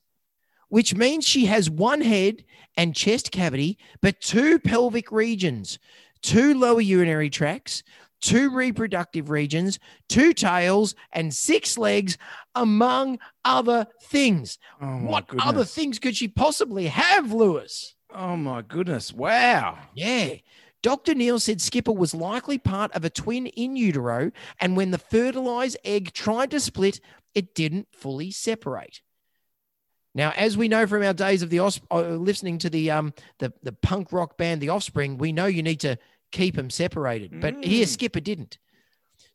which means she has one head and chest cavity, but two pelvic regions, two lower urinary tracts, two reproductive regions, two tails, and six legs, among other things. Oh what goodness. other things could she possibly have, Lewis? Oh my goodness! Wow. Yeah. Dr. Neal said Skipper was likely part of a twin in utero, and when the fertilized egg tried to split, it didn't fully separate. Now, as we know from our days of the os- uh, listening to the um the the punk rock band The Offspring, we know you need to keep them separated. But here, Mm. Skipper didn't.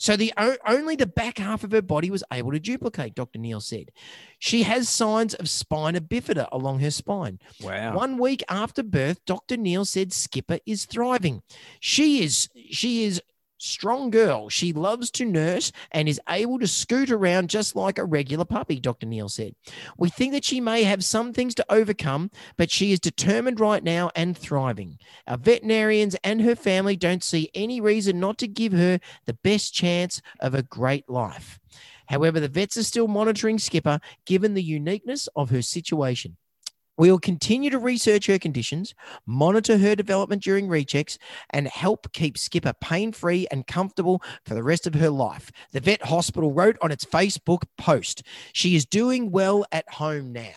So the only the back half of her body was able to duplicate. Dr. Neal said, she has signs of spina bifida along her spine. Wow. One week after birth, Dr. Neal said Skipper is thriving. She is she is strong girl. She loves to nurse and is able to scoot around just like a regular puppy, Dr. Neal said. We think that she may have some things to overcome, but she is determined right now and thriving. Our veterinarians and her family don't see any reason not to give her the best chance of a great life. However, the vets are still monitoring Skipper given the uniqueness of her situation. We will continue to research her conditions, monitor her development during rechecks, and help keep Skipper pain free and comfortable for the rest of her life. The vet hospital wrote on its Facebook post, She is doing well at home now.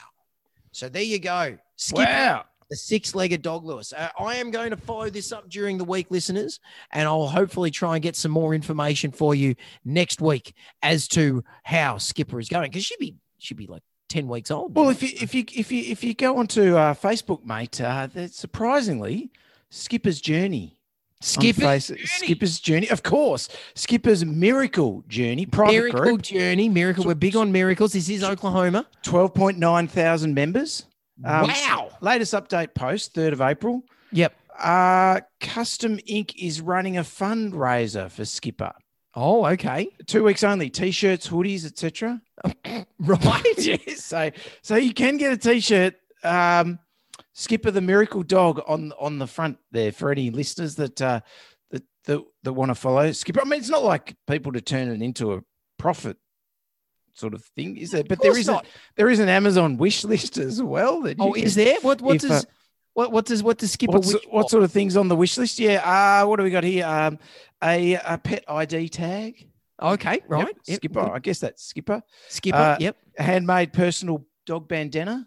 So there you go. Skipper, Wow. the six legged dog, Lewis. Uh, I am going to follow this up during the week, listeners, and I'll hopefully try and get some more information for you next week as to how Skipper is going because she'd be, she'd be like 10 weeks old. Well, if you if you if you if you go onto uh, Facebook, mate, uh, surprisingly Skipper's Journey. Skipper's Face- Journey. Skipper's Journey, of course. Skipper's Miracle Journey, private Miracle group, journey, miracle. We're big on miracles. This is Oklahoma. twelve point nine thousand members. Um, wow. Latest update post, third of April. Yep. Uh, Custom Ink. is running a fundraiser for Skipper. Oh, okay. Two weeks only. T-shirts, hoodies, etc. *laughs* Right. *laughs* yes. So so you can get a t-shirt. Um, Skipper the Miracle Dog on on the front there for any listeners that uh, that that, that want to follow Skipper. I mean, it's not like people to turn it into a profit sort of thing, is there? But there is a, not. there is an Amazon wish list as well. That Oh, you is there? What what does what what does what does Skipper wish what sort of things on the wish list? Yeah. Uh, what do we got here? Um, a, a pet ID tag. Okay, right. Yep. Skipper. I guess that's Skipper. Skipper. Uh, yep. Handmade personal dog bandana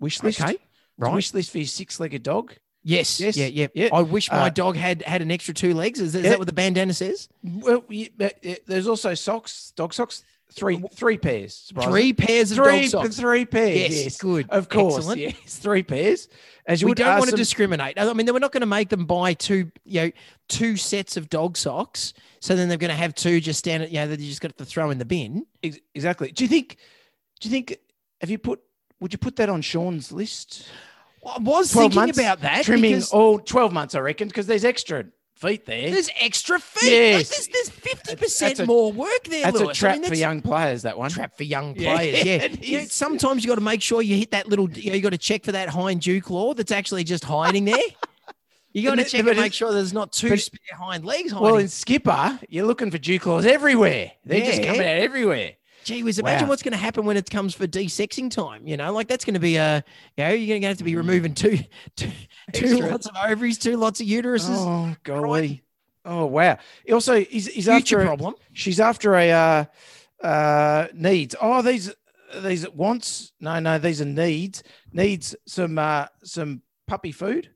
wish list. Okay. Right. Wish list for your six-legged dog. yes. yes, Yeah. Yeah. yeah. I wish my Uh, dog had had an extra two legs. Is, that is Yeah. that what the bandana says? Well, uh, there's also socks, dog socks. Three, three pairs. Three pairs of three, dog socks. three pairs. Yes, Yes, good. Of course, Excellent. yes, three pairs. As we don't uh, want to discriminate. I mean, we're not going to make them buy two, you know, two sets of dog socks. So then they're going to have two just stand, you know, that you just got to throw in the bin. Exactly. Do you think? Do you think? Have you put? Would you put that on Sean's list? I was thinking months, about that. Trimming because all 12 months, I reckon, because there's extra feet there. There's extra feet. Yes. Like, there's, there's 50% more work there, That's a Lewis. I trap mean, for young players. That one. trap for young players. Yeah, *laughs* it You know, sometimes you got to make sure you hit that little. You, know, you got to check for that hind dew claw that's actually just hiding there. *laughs* You got to check and make sure there's not two but- spare hind legs hiding. Well, in Skipper, you're looking for dew claws everywhere. They're just coming out everywhere. Gee whiz, imagine Wow. what's going to happen when it comes for desexing time. You know, like that's going to be a, you know, you're going to have to be removing two, two, two lots of ovaries, two lots of uteruses. Oh golly! Oh wow! Also, he's, he's Future after a- problem. she's after a uh, uh, needs. Oh, these these at wants. No, no, these are needs. Needs some uh, some puppy food.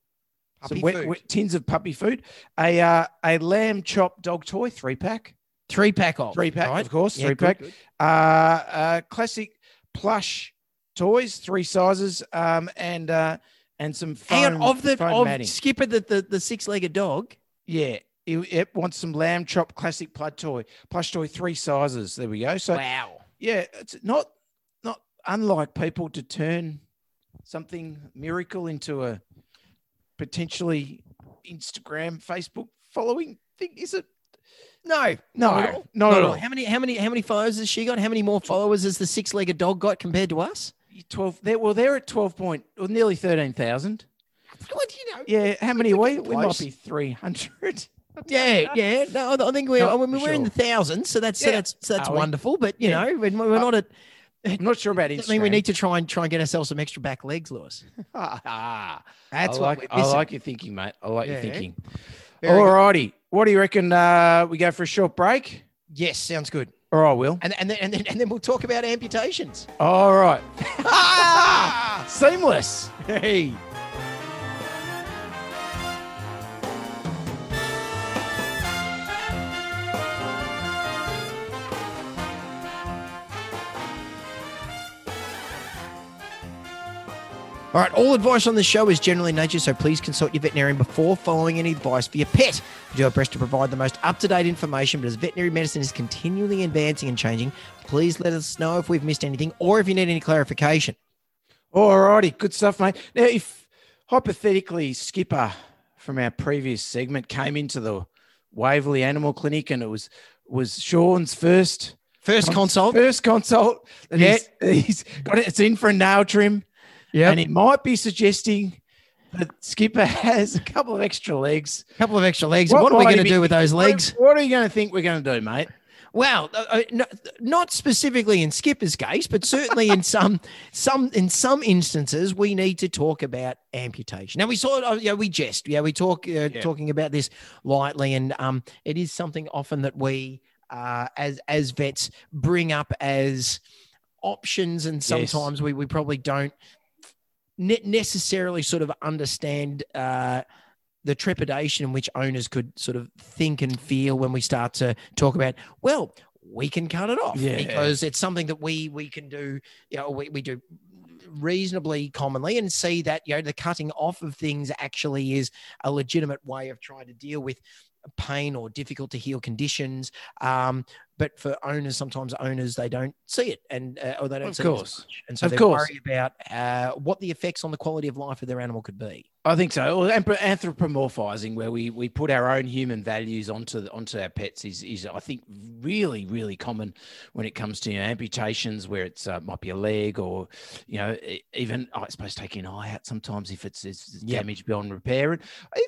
Puppy some wet, wet tins of puppy food. A uh, a lamb chop dog toy three pack. Three pack off. Three pack, right? of course. Yeah, three good, pack. good. Uh, uh, classic plush toys, three sizes, um, and uh, and some foam, Hang on, of the of matting. Skipper, the the, the six legged dog. Yeah, it, it wants some lamb chop classic plush toy, plush toy, three sizes. There we go. So wow. yeah, it's not not unlike people to turn something miracle into a potentially Instagram, Facebook following thing. Is it? No, No, not at all. not at all. How many? How many? How many followers has she got? How many more followers has the six-legged dog got compared to us? Twelve. They're, well, they're at twelve point, well, nearly thirteen thousand. What do you know? Yeah. How many are we? We might be three hundred. *laughs* Yeah, yeah. No, I think we're. I mean, we're in the thousands, so that's so that's so that's Are we? wonderful. But you Yeah. know, we're, we're not at. I'm not sure about it. I Instagram. mean, we need to try and try and get ourselves some extra back legs, Lewis. Ah, *laughs* That's I what like. we're I like your thinking, mate. I like Yeah. your thinking. Very All righty. What do you reckon? Uh, we go for a short break, Yes, sounds good. or I will. And and then and then, and then we'll talk about amputations. All right. *laughs* *laughs* Seamless. Hey. All right, all advice on this show is generally nature, so please consult your veterinarian before following any advice for your pet. We do our best to provide the most up to date information, but as veterinary medicine is continually advancing and changing, please let us know if we've missed anything or if you need any clarification. All righty. Good stuff, mate. Now, if hypothetically Skipper from our previous segment came into the Waverley Animal Clinic and it was was Sean's first First consult. first consult, and Yeah. he's, he's got it. It's in for a nail trim. Yeah. and it might be suggesting that Skipper *laughs* has a couple of extra legs. A couple of extra legs. What What, are we going to do with those legs? What, are you going to think we're going to do, mate? Well, uh, uh, no, not specifically in Skipper's case, but certainly in *laughs* some some in some instances, we need to talk about amputation. Now we saw, uh, yeah, we jest, yeah, we talk uh, talking about this lightly, and um, it is something often that we uh, as as vets bring up as options, and Yes. sometimes we we probably don't necessarily sort of understand. Uh, the trepidation in which owners could sort of think and feel when we start to talk about, well, we can cut it off Yeah. because it's something that we we can do, you know, we, we do reasonably commonly and see that you know the cutting off of things actually is a legitimate way of trying to deal with pain or difficult to heal conditions um, but for owners sometimes owners they don't see it and uh, or they don't Of see it course. much. and so Of they course. worry about uh, what the effects on the quality of life of their animal could be I think so. Anthro- anthropomorphizing, where we we put our own human values onto the, onto our pets, is is I think really really common when it comes to you know, amputations, where it's uh, might be a leg or you know even I suppose taking an eye out sometimes if it's, it's Yep. beyond repair, and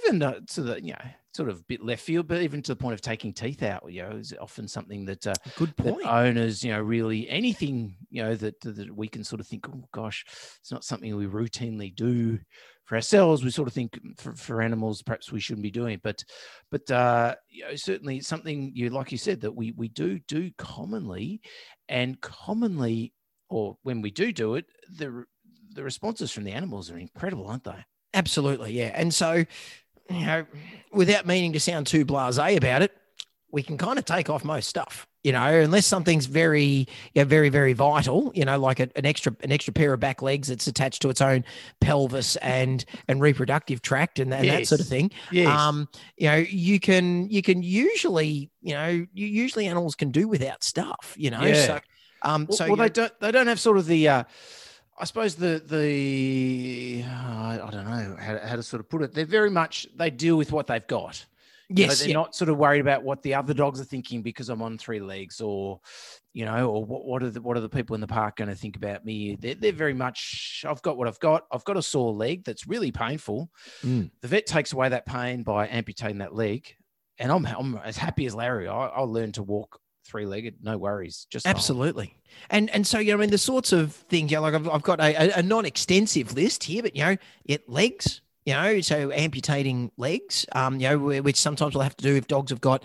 even uh, to the you know sort of bit left field, but even to the point of taking teeth out, you know, is often something that uh, good that point owners, you know, really anything, you know, that that we can sort of think, oh gosh, it's not something we routinely do for ourselves. We sort of think for, for animals, perhaps we shouldn't be doing it, but but uh, you know, certainly it's something you like you said that we we do do commonly, and commonly, or when we do do it, the the responses from the animals are incredible, aren't they? Absolutely, yeah. And so, you know, without meaning to sound too blasé about it, we can kind of take off most stuff, you know, unless something's very, yeah, very, very vital, you know, like a, an extra, an extra pair of back legs that's attached to its own pelvis and and reproductive tract and, and that sort of thing. Yes. Um, you know, you can you can usually, you know, you usually animals can do without stuff, you know. Yeah. So, um, well, so well, they know, don't they don't have sort of the uh I suppose the the uh, I don't know how to, how to sort of put it. They're very much they deal with what they've got. Yes, they're yeah. not sort of worried about what the other dogs are thinking because I'm on three legs, or you know, or what, what are the what are the people in the park going to think about me? They're, they're very much. I've got what I've got. I've got a sore leg that's really painful. Mm. The vet takes away that pain by amputating that leg, and I'm I'm as happy as Larry. I, I'll learn to walk three legged, no worries. Just. Absolutely. And and so you know, I mean, the sorts of things, you know, like I've, I've got a, a, a non-extensive list here, but you know, it legs, you know, so amputating legs, um, you know, which sometimes we'll have to do if dogs have got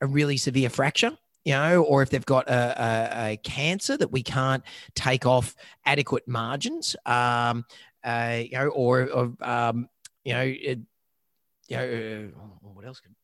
a really severe fracture. You know, or if they've got a, a, a cancer that we can't take off adequate margins, um, uh, you know, or, or um, you know, it, you know, uh, what else could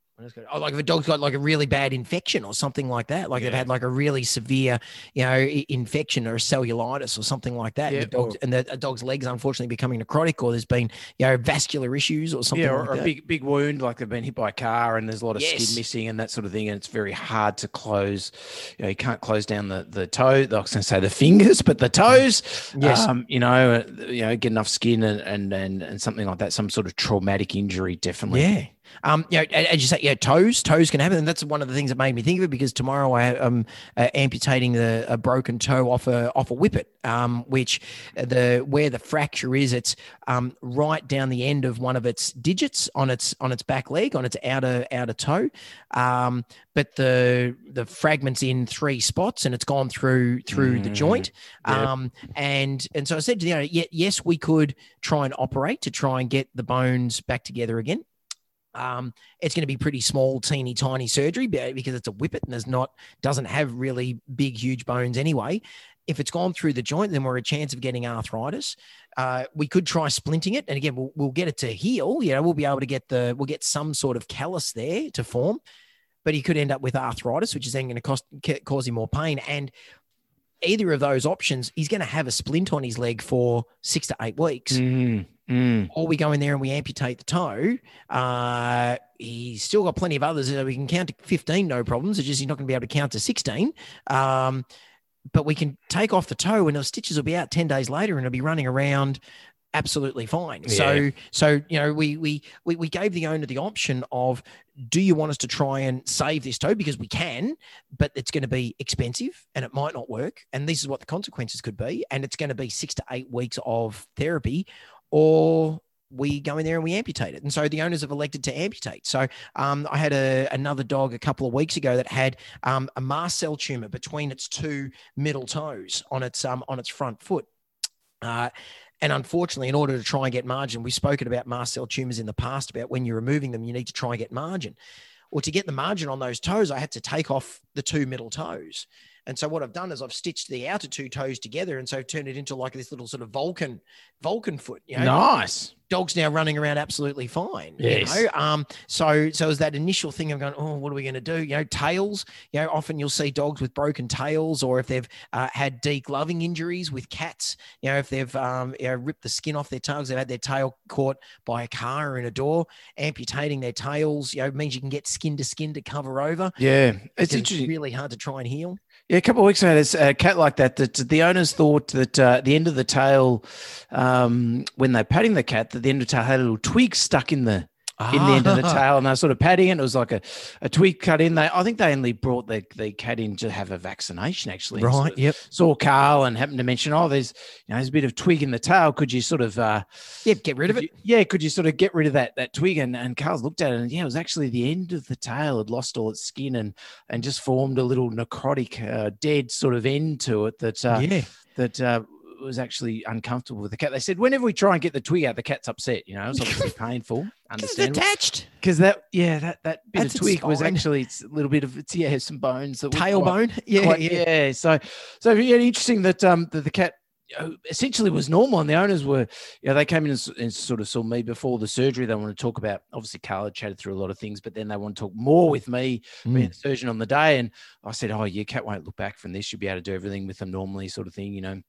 oh, like if a dog's got like a really bad infection or something like that, like they've had like a really severe, you know, infection or cellulitis or something like that, Yeah, and, the dog's, or- and the a dog's legs unfortunately becoming necrotic, or there's been you know vascular issues or something yeah, or, like or a big big wound, like they've been hit by a car and there's a lot of Yes. skin missing and that sort of thing, and it's very hard to close. You know, you can't close down the the toe. I was going to say the fingers, but the toes. Yes. um, you know, uh, you know, get enough skin and and and and something like that, some sort of traumatic injury, definitely. Yeah. Um, you know, as you say, yeah, toes, toes can happen, and that's one of the things that made me think of it because tomorrow I am uh, amputating the a broken toe off a off a whippet, um, which the where the fracture is, it's um, right down the end of one of its digits on its on its back leg, on its outer outer toe. Um, but the the fragments in three spots, and it's gone through through mm, the joint. Yep. Um, and and so I said to the owner, yes, we could try and operate to try and get the bones back together again. Um, it's going to be pretty small, teeny tiny surgery because it's a whippet and there's not doesn't have really big, huge bones anyway. If it's gone through the joint, then we're a chance of getting arthritis. Uh, we could try splinting it, and again, we'll, we'll get it to heal. You know, we'll be able to get the we'll get some sort of callus there to form, but he could end up with arthritis, which is then going to cost cause him more pain. And either of those options, he's going to have a splint on his leg for six to eight weeks. Mm. Mm. Or we go in there and we amputate the toe. Uh, he's still got plenty of others. That we can count to 15, no problems. It's just he's not going to be able to count to 16. Um, but we can take off the toe and those stitches will be out 10 days later and it'll be running around absolutely fine. Yeah. So so you know we, we we we gave the owner the option of do you want us to try and save this toe because we can, but it's going to be expensive and it might not work and this is what the consequences could be and it's going to be 6 to 8 weeks of therapy or we go in there and we amputate it. And so the owners have elected to amputate. So um, I had a, another dog a couple of weeks ago that had um, a mast cell tumor between its two middle toes on its um, on its front foot. Uh, and unfortunately, in order to try and get margin, we've spoken about mast cell tumors in the past about when you're removing them, you need to try and get margin. Well, to get the margin on those toes, I had to take off the two middle toes. And so what I've done is I've stitched the outer two toes together, and so I've turned it into like this little sort of Vulcan Vulcan foot. You know? Nice. Dog's now running around absolutely fine. Yes. You know? Um. So so is that initial thing of going, oh, what are we going to do? You know, tails. You know, often you'll see dogs with broken tails, or if they've uh, had degloving injuries with cats. You know, if they've um you know, ripped the skin off their tails, they've had their tail caught by a car or in a door. Amputating their tails, you know, means you can get skin to skin to cover over. Yeah, it's, it's really hard to try and heal. Yeah, a couple of weeks ago, there's a cat like that. That the owners thought that uh, the end of the tail, um, when they're patting the cat, that the end of the tail had a little twig stuck in the in the end of the ah. tail, and they're sort of patting it. It was like a, a tweak cut in. They, I think they only brought the, the cat in to have a vaccination, actually. Right. Sort of yep. Saw Carl and happened to mention, oh, there's you know there's a bit of twig in the tail. Could you sort of uh, yeah get rid of it? You, yeah, could you sort of get rid of that that twig? And and Carl's looked at it, and yeah, it was actually the end of the tail had lost all its skin and and just formed a little necrotic, uh, dead sort of end to it. That uh, yeah. That uh, was actually uncomfortable with the cat. They said whenever we try and get the twig out, the cat's upset. You know, it's obviously *laughs* painful. Understandable. attached. Because that, yeah, that that bit That's of twig was actually it's a little bit of it's yeah, some bones. That Tailbone. Yeah, quite, yeah, yeah. So, so yeah, interesting that um that the cat essentially was normal and the owners were you know they came in and, and, sort of saw me before the surgery they wanted to talk about obviously carla chatted through a lot of things but then they want to talk more with me mm. being a surgeon on the day and i said oh yeah cat won't look back from this you'll be able to do everything with them normally sort of thing you know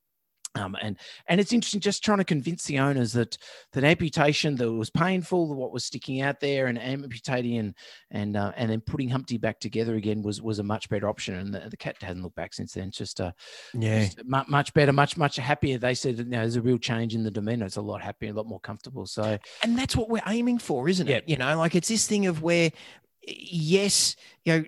um, and and it's interesting just trying to convince the owners that that amputation that was painful, what was sticking out there, and amputating and and uh, and then putting Humpty back together again was was a much better option. And the, the cat hasn't looked back since then. It's just uh, yeah, just much, much better, much much happier. They said you know, there's a real change in the demeanor. It's a lot happier, a lot more comfortable. So and that's what we're aiming for, isn't it? You know, like it's this thing of where yes, you know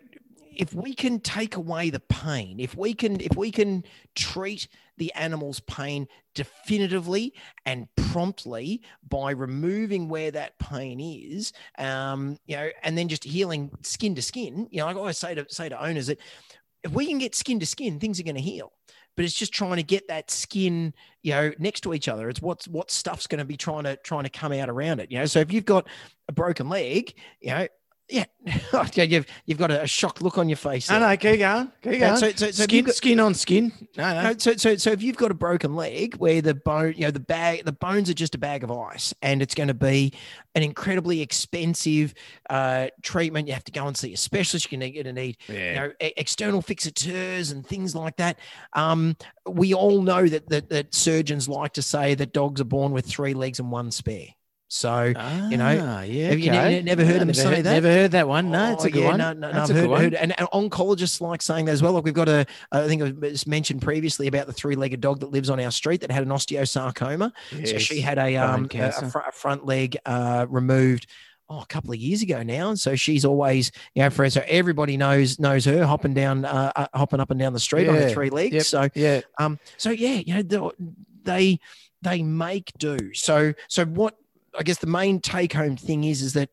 if we can take away the pain, if we can, if we can treat the animal's pain definitively and promptly by removing where that pain is, um, you know, and then just healing skin to skin. You know, I always say to say to owners that if we can get skin to skin, things are going to heal. But it's just trying to get that skin, you know, next to each other. It's what's what stuff's going to be trying to trying to come out around it. You know, so if you've got a broken leg, you know, yeah, *laughs* you've you've got a, shocked look on your face. No, no, keep going, keep going. So, so, so skin, got, skin on skin. No, no. no. So, so, so if you've got a broken leg where the bone, you know, the bag, the bones are just a bag of ice, and it's going to be an incredibly expensive uh, treatment. You have to go and see a specialist. You're going to need, yeah. you know, external fixateurs and things like that. Um, we all know that, that that surgeons like to say that dogs are born with three legs and one spare. So ah, you know, yeah, have you ne- never heard no, them say heard, that? Never heard that one. No, oh, it's a good yeah, one. No, no, no I've heard, heard, and, and, oncologists like saying that as well. Like we've got a, I think I mentioned previously about the three-legged dog that lives on our street that had an osteosarcoma. Yes. So she had a um a, a, fr- a, front leg uh, removed oh, a couple of years ago now. And so she's always, you know, for so everybody knows knows her hopping down, uh, uh, hopping up and down the street on her three legs. Yep. So Yeah. um, so yeah, you know, they they make do. So so what I guess the main take home thing is is that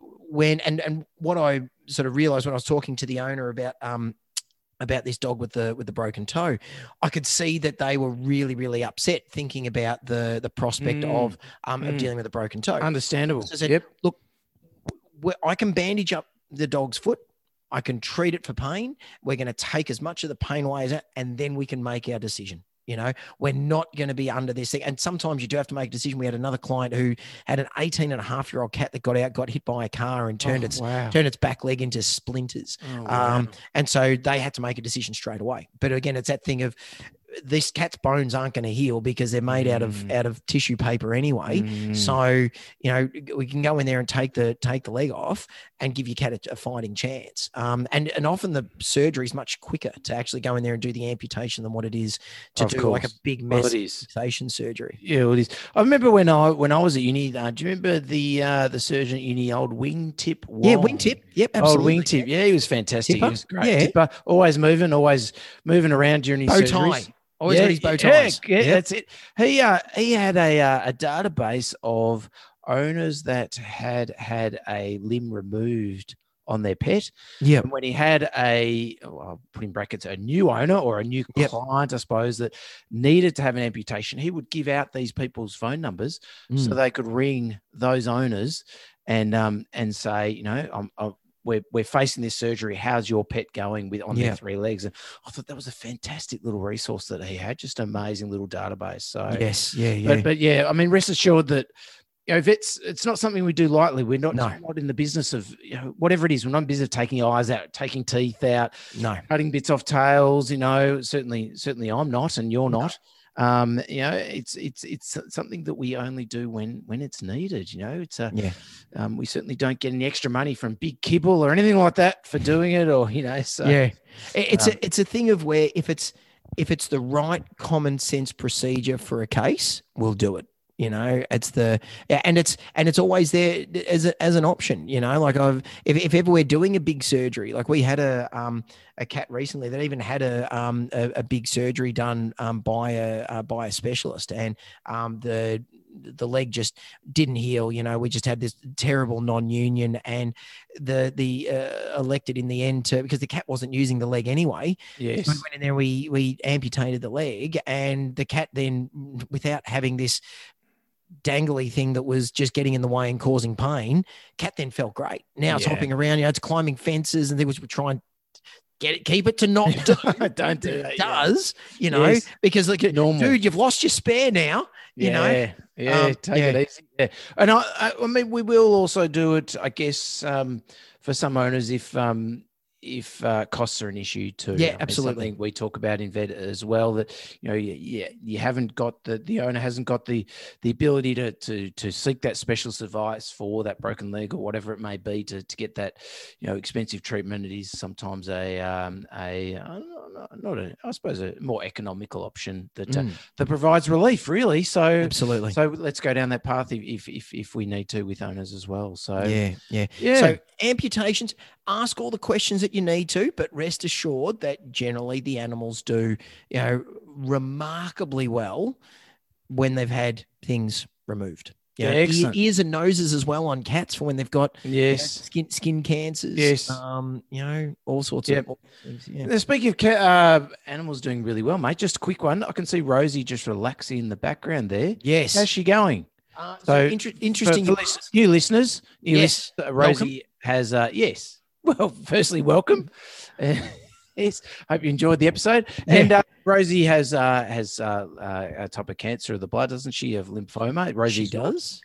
when and and what I sort of realized when I was talking to the owner about um about this dog with the with the broken toe, I could see that they were really really upset thinking about the the prospect Mm. of um of Mm. dealing with a broken toe. Understandable. So I said, Yep. look, I can bandage up the dog's foot. I can treat it for pain. We're going to take as much of the pain away as that, and then we can make our decision. You know, we're not going to be under this thing. And sometimes you do have to make a decision. We had another client who had an 18 and a half year old cat that got out, got hit by a car and turned Oh, its wow. turned its back leg into splinters. Oh, wow. Um, and so they had to make a decision straight away. But again, it's that thing of this cat's bones aren't going to heal because they're made out of Mm. out of tissue paper anyway. Mm. So you know we can go in there and take the take the leg off and give your cat a, a fighting chance. Um, and and often the surgery is much quicker to actually go in there and do the amputation than what it is to Of do like a course. big Well, mass is. fixation surgery. Yeah, well, it is. I remember when I when I was at uni. Uh, do you remember the uh, the surgeon at uni, old wingtip? Yeah, wingtip. Yep, Old absolutely. wingtip. Yeah, he was fantastic. Tipper? He was great. Yeah. Tipper, always moving, always moving around during his Bow surgeries. Tie. Always got his bow yeah, ties. Yeah, Yep. that's it. He uh, he had a uh, a database of owners that had had a limb removed on their pet. Yeah. And when he had a, well, I'll put in brackets, a new owner or a new Yep. client, I suppose, that needed to have an amputation, he would give out these people's phone numbers so Mm. they could ring those owners and um and say, you know, I'm, I'm we're, we're facing this surgery. How's your pet going with on Yeah. their three legs? And I thought that was a fantastic little resource that he had, just an amazing little database. So Yes. Yeah. Yeah. but but yeah, I mean, rest assured that you know, if it's it's not something we do lightly. We're not No. not in the business of you know whatever it is. We're not in the business of taking eyes out, taking teeth out, no. cutting bits off tails. You know, certainly certainly I'm not, and you're No. not. Um, you know, it's it's it's something that we only do when when it's needed. You know, it's a Yeah. um, we certainly don't get any extra money from Big Kibble or anything like that for doing it, or you know, so yeah It- it's um, a it's a thing of where if it's if it's the right common sense procedure for a case we'll do it you know it's the and it's and it's always there as, a, as an option you know like i've if, if ever we're doing a big surgery like we had a um a cat recently that even had a um a, a big surgery done um by a uh, by a specialist and um the the leg just didn't heal you know we just had this terrible non-union and the the uh, elected in the end to because the cat wasn't using the leg anyway. Yes, we went in there we we amputated the leg and the cat then without having this dangly thing that was just getting in the way and causing pain cat then felt great now it's hopping around you know it's climbing fences and things we're trying get it keep it to not do *laughs* don't do it that. yeah. does you know Yes. because like Normal. dude you've lost your spare now you know? yeah, yeah, Um, take yeah. it easy. Yeah, and I, I, I mean, we will also do it, I guess, um, for some owners if um, if uh, costs are an issue too. Yeah, absolutely. Something we talk about in vet as well. That you know, you, you, you haven't got the the owner hasn't got the the ability to to to seek that specialist advice for that broken leg or whatever it may be to to get that you know expensive treatment. It is sometimes a um, a not a I suppose a more economical option that uh, Mm, that provides relief really. So absolutely so let's go down that path if, if if if we need to with owners as well. So yeah yeah yeah. So amputations, ask all the questions that you need to, but rest assured that generally the animals do, you know, remarkably well when they've had things removed. Yeah, know, ear- ears and noses as well on cats for when they've got you know, yes. skin skin cancers. Yes. Um, you know, all sorts Yep. of things. Yeah. Now, Speaking of ca- uh, animals doing really well, mate. Just a quick one. I can see Rosie just relaxing in the background there. Yes. How's she going? Uh, so, so inter- interesting. for you lis- ask. new listeners. New Yes. listeners, uh, Rosie has uh, yes. *laughs* Well, firstly, welcome. *laughs* Yes, hope you enjoyed the episode. Yeah. And uh, Rosie has uh, has uh, uh, a type of cancer of the blood, doesn't she? Of lymphoma. Rosie She does.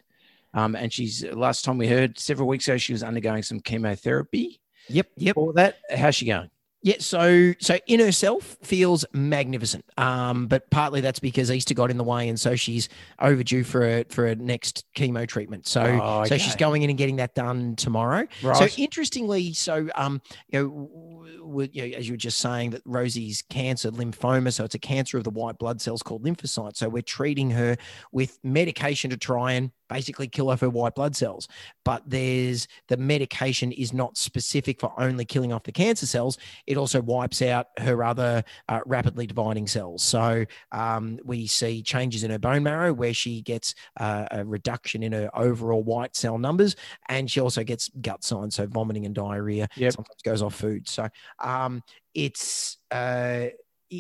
Um, and she's last time we heard several weeks ago, she was undergoing some chemotherapy Yep. Yep. for that. How's she going? Yeah, so so in herself feels magnificent, um, but partly that's because Easter got in the way, and so she's overdue for a for a next chemo treatment. So Oh, so she's going in and getting that done tomorrow. Right. So interestingly, so um, you know, you know, as you were just saying, that Rosie's cancer, lymphoma, so it's a cancer of the white blood cells called lymphocytes. So we're treating her with medication to try and basically kill off her white blood cells. But there's the medication is not specific for only killing off the cancer cells. It also wipes out her other uh, rapidly dividing cells. So um, we see changes in her bone marrow where she gets uh, a reduction in her overall white cell numbers, and she also gets gut signs, so vomiting and diarrhea. Yep. Sometimes goes off food. So um, it's uh,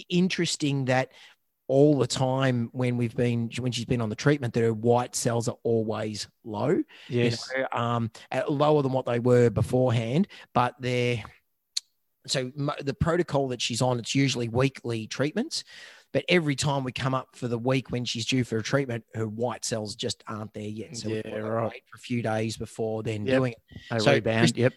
interesting that all the time when we've been when she's been on the treatment that her white cells are always low Yes. you know, um at lower than what they were beforehand but they're so the protocol that she's on it's usually weekly treatments but every time we come up for the week when she's due for a treatment her white cells just aren't there yet so we've Yeah, got to right. wait for a few days before then Yep. doing it They So, rebound. Chris- yep.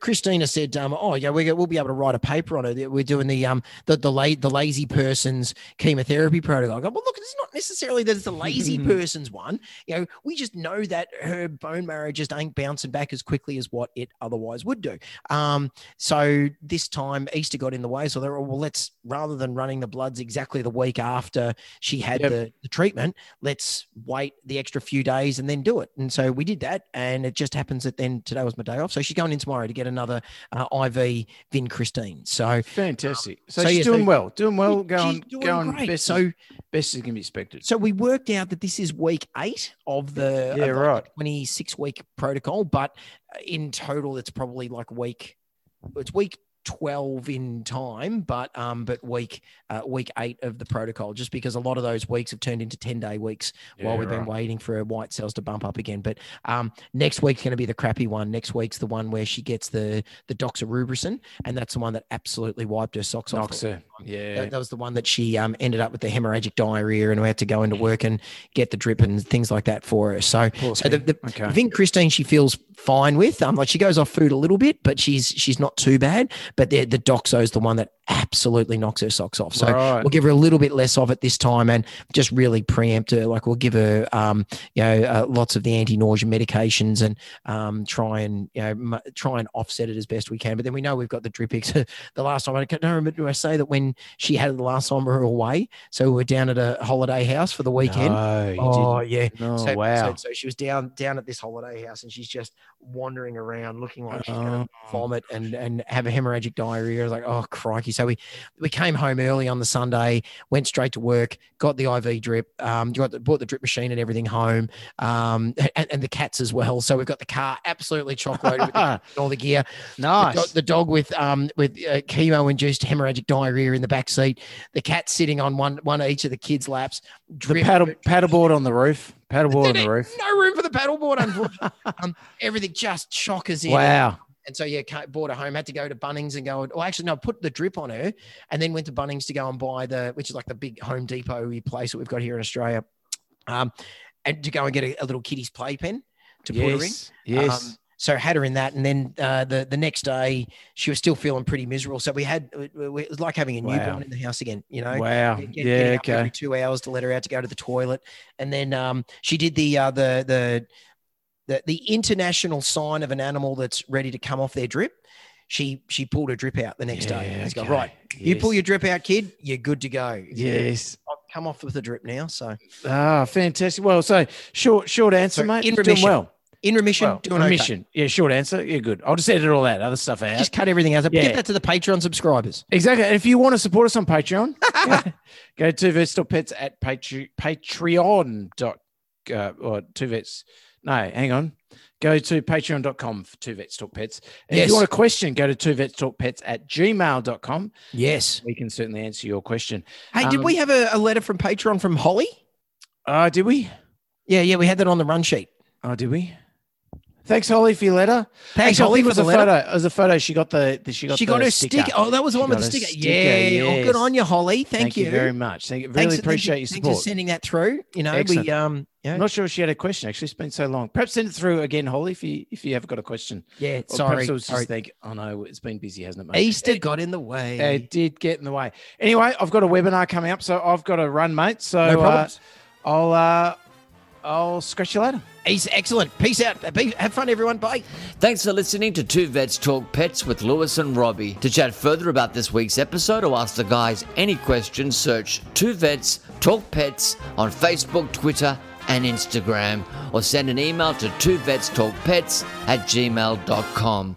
Christina said, um, "Oh, yeah, we, we'll be able to write a paper on it. We're doing the um the the, la- the lazy person's chemotherapy protocol." I go, well, look, it's not necessarily that it's the lazy *laughs* person's one. You know, we just know that her bone marrow just ain't bouncing back as quickly as what it otherwise would do. Um, so this time Easter got in the way. So they were, well, let's rather than running the bloods exactly the week after she had Yep. the, the treatment, let's wait the extra few days and then do it. And so we did that. And it just happens that then today was my day off. So she's going in tomorrow to get another uh, IV vincristine. So Fantastic. So, so she's yeah, so- doing well. Doing well. Going doing going great. best So- best as can be expected. so we worked out that this is week eight of the, Yeah, of right. 26 week protocol, but in total, it's probably like week, it's week 12 in time, but um, but week uh, week eight of the protocol, just because a lot of those weeks have turned into 10 day weeks while we've been right. waiting for her white cells to bump up again. But um, next week's going to be the crappy one. Next week's the one where she gets the the doxorubicin, and that's the one that absolutely wiped her socks off. Her. Yeah. That, that was the one that she um, ended up with the hemorrhagic diarrhea, and we had to go into work and get the drip and things like that for her. So, so the, the Okay. vincristine, she feels fine with. Um, like she goes off food a little bit, but she's she's not too bad. But the the Doxo is the one that absolutely knocks her socks off. So Right. we'll give her a little bit less of it this time, and just really preempt her. Like we'll give her, um, you know, uh, lots of the anti-nausea medications, and um, try and you know m- try and offset it as best we can. But then we know we've got the Dripix. *laughs* the last time I don't remember. Do I say that when she had it the last time we were away? So we were down at a holiday house for the weekend. No, Oh yeah. didn't. No, So, wow. so, so she was down down at this holiday house, and she's just wandering around, looking like she's going Oh. to vomit and and have a hemorrhagic diarrhea. I was like, oh crikey! So we we came home early on the Sunday, went straight to work, got the IV drip, um, got the, bought the drip machine and everything home, um, *laughs* and, and the cats as well. So we've got the car absolutely chock loaded with *laughs* all the gear. The, nice. dog, the dog with um with uh, chemo induced hemorrhagic diarrhea in the back seat. The cat sitting on one one of each of the kids' laps. the Drip, paddle paddleboard on the roof. Paddleboard on the roof. no room for the paddleboard, unfortunately. *laughs* um, everything just chockers in. Wow. And so, yeah, bought a home, had to go to Bunnings and go, well, actually, no, put the drip on her and then went to Bunnings to go and buy the, which is like the big Home Depot place that we've got here in Australia, um, and to go and get a, a little kiddie's playpen to put her in. Yes. Yes. Um, so had her in that, and then uh, the the next day she was still feeling pretty miserable. So we had it it was like having a Wow. newborn in the house again. You know, wow. get- get- yeah. up every Okay. two hours to let her out to go to the toilet, and then um, she did the uh, the the the the international sign of an animal that's ready to come off their drip. She she pulled her drip out the next day. Yeah, got okay. right. You pull your drip out, kid. You're good to go. Yes. I've come off with the drip now. So Ah, fantastic. Well, so short, short answer, So mate. in Doing remission. well. in remission, Well, doing okay. remission. Yeah, short answer. Yeah, good. I'll just edit all that other stuff out. Just cut everything out. Yeah. Get that to the Patreon subscribers. Exactly. And if you want to support us on Patreon, *laughs* go to Vets Pets at Patre- Patreon dot uh, or two vets. No, hang on. Go to patreon.com for two vets talk pets. And if you want a question, go to two vets talk pets at gmail.com. Yes. We can certainly answer your question. Hey, did Um, we have a, a letter from Patreon from Holly? Uh, did we? Yeah, yeah, we had that on the run sheet. Oh, did we? Thanks, Holly, for your letter. Thanks, Actually, Holly, for was the a photo. It was a photo. She got the. the she got. she the got her sticker. sticker. Oh, that was the one with the sticker. sticker, Yeah. Oh, yes. good on you, Holly. Thank, Thank you. very much. Thank you. Really Thanks- thank appreciate you- your Thanks for sending that through. You know, Excellent. we um, yeah, I'm not sure if she had a question. Actually, it's been so long. Perhaps send it through again, Holly, if you if you have got a question. yeah. Or Sorry, was sorry. just think, oh no, it's been busy, hasn't it, mate? Easter It, got in the way. it did get in the way. Anyway, I've got a webinar coming up, so I've got to run, mate. So no uh. I'll uh, I'll scratch you later. He's excellent. Peace out. Be- Have fun, everyone. Bye. Thanks for listening to Two Vets Talk Pets with Lewis and Robbie. To chat further about this week's episode or ask the guys any questions, search Two Vets Talk Pets on Facebook, Twitter, and Instagram, or send an email to twovetstalkpets at gmail.com.